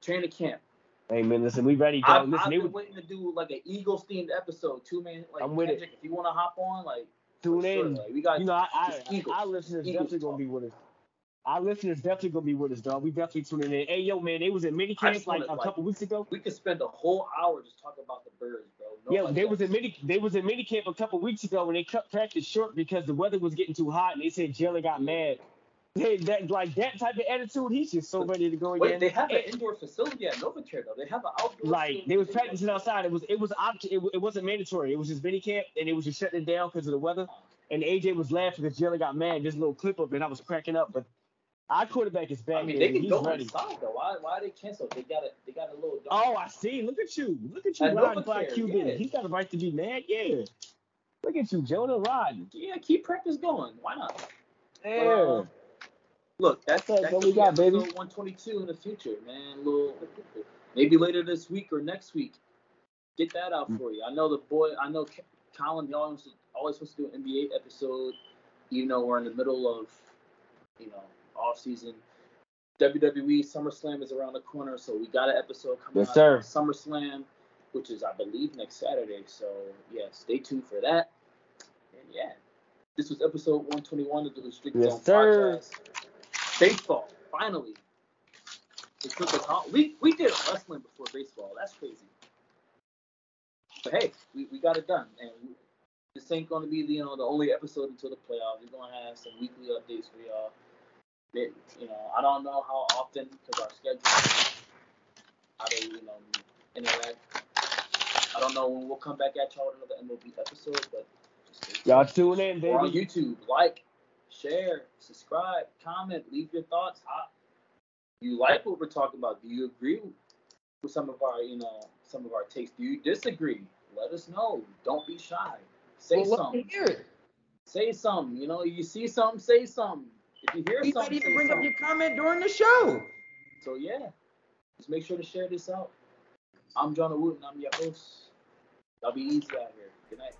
training camp. Hey man, listen, we ready, I've. Listen, I've been would waiting to do like an Eagles themed episode. Two man, like I'm with it. If you want to hop on, like tune sure, in. like, we got You know, I, I, Just Eagles. our listeners Eagles definitely gonna be with us. Our listeners definitely gonna be with us, dog. We definitely tuning in. Hey, yo, man, they was in mini camp like a like, couple weeks ago. we could spend a whole hour just talking about the birds, bro. Yeah, they was in mini. They was in mini camp a couple weeks ago when they cut practice short because the weather was getting too hot, and they said Jalen got mad. Hey, that like that type of attitude, he's just so ready to go again. Wait, they have an indoor facility at Novacare though. They have an outdoor. like they was practicing outside. It was it was opt- it, it wasn't mandatory. It was just mini camp, and they was just shutting it down because of the weather. And AJ was laughing because Jalen got mad. This little clip of it, I was cracking up. But our quarterback is back I mean, they can He's go ready. inside though. Why? Why they cancel? They got a. They got a little. Oh, I see. Look at you. Look at you riding by QB. yeah. He's got a right to be mad. Yeah. Look at you, Jonah riding. Yeah, keep practice going. Why not? Yeah. Um, look, that's That's that what we got, baby. 122 in the future, man. Little, maybe later this week or next week. Get that out for you. I know the boy. I know Colin. He always always supposed to do an NBA episode, even though we're in the middle of, you know, off season. WWE SummerSlam is around the corner, so we got an episode coming Yes, out sir. SummerSlam, which is I believe next Saturday. So yeah, stay tuned for that. And yeah, this was episode 121 of the Restricted Yes, Zone sir. podcast. Baseball, finally. It took us all, we we did wrestling before baseball. That's crazy. But hey, we, we got it done, and this ain't gonna be the you know the only episode until the playoffs. We're gonna have some weekly updates for y'all. It, you know, I don't know how often because our schedule, how they you know interact. I don't know when we'll come back at y'all with another MLB episode, but just. Y'all tune in, We're on baby. YouTube. Like, share, subscribe, comment, leave your thoughts. How, you like what we're talking about? Do you agree with some of our, you know, some of our takes? Do you disagree? Let us know. Don't be shy. Say Well, let me something. hear it. Say something. You know, you see something, say something. If you hear You might even bring up your comment during the show. So yeah, just make sure to share this out. I'm Jonah Wooten. I'm your host. Y'all be easy out here. Good night.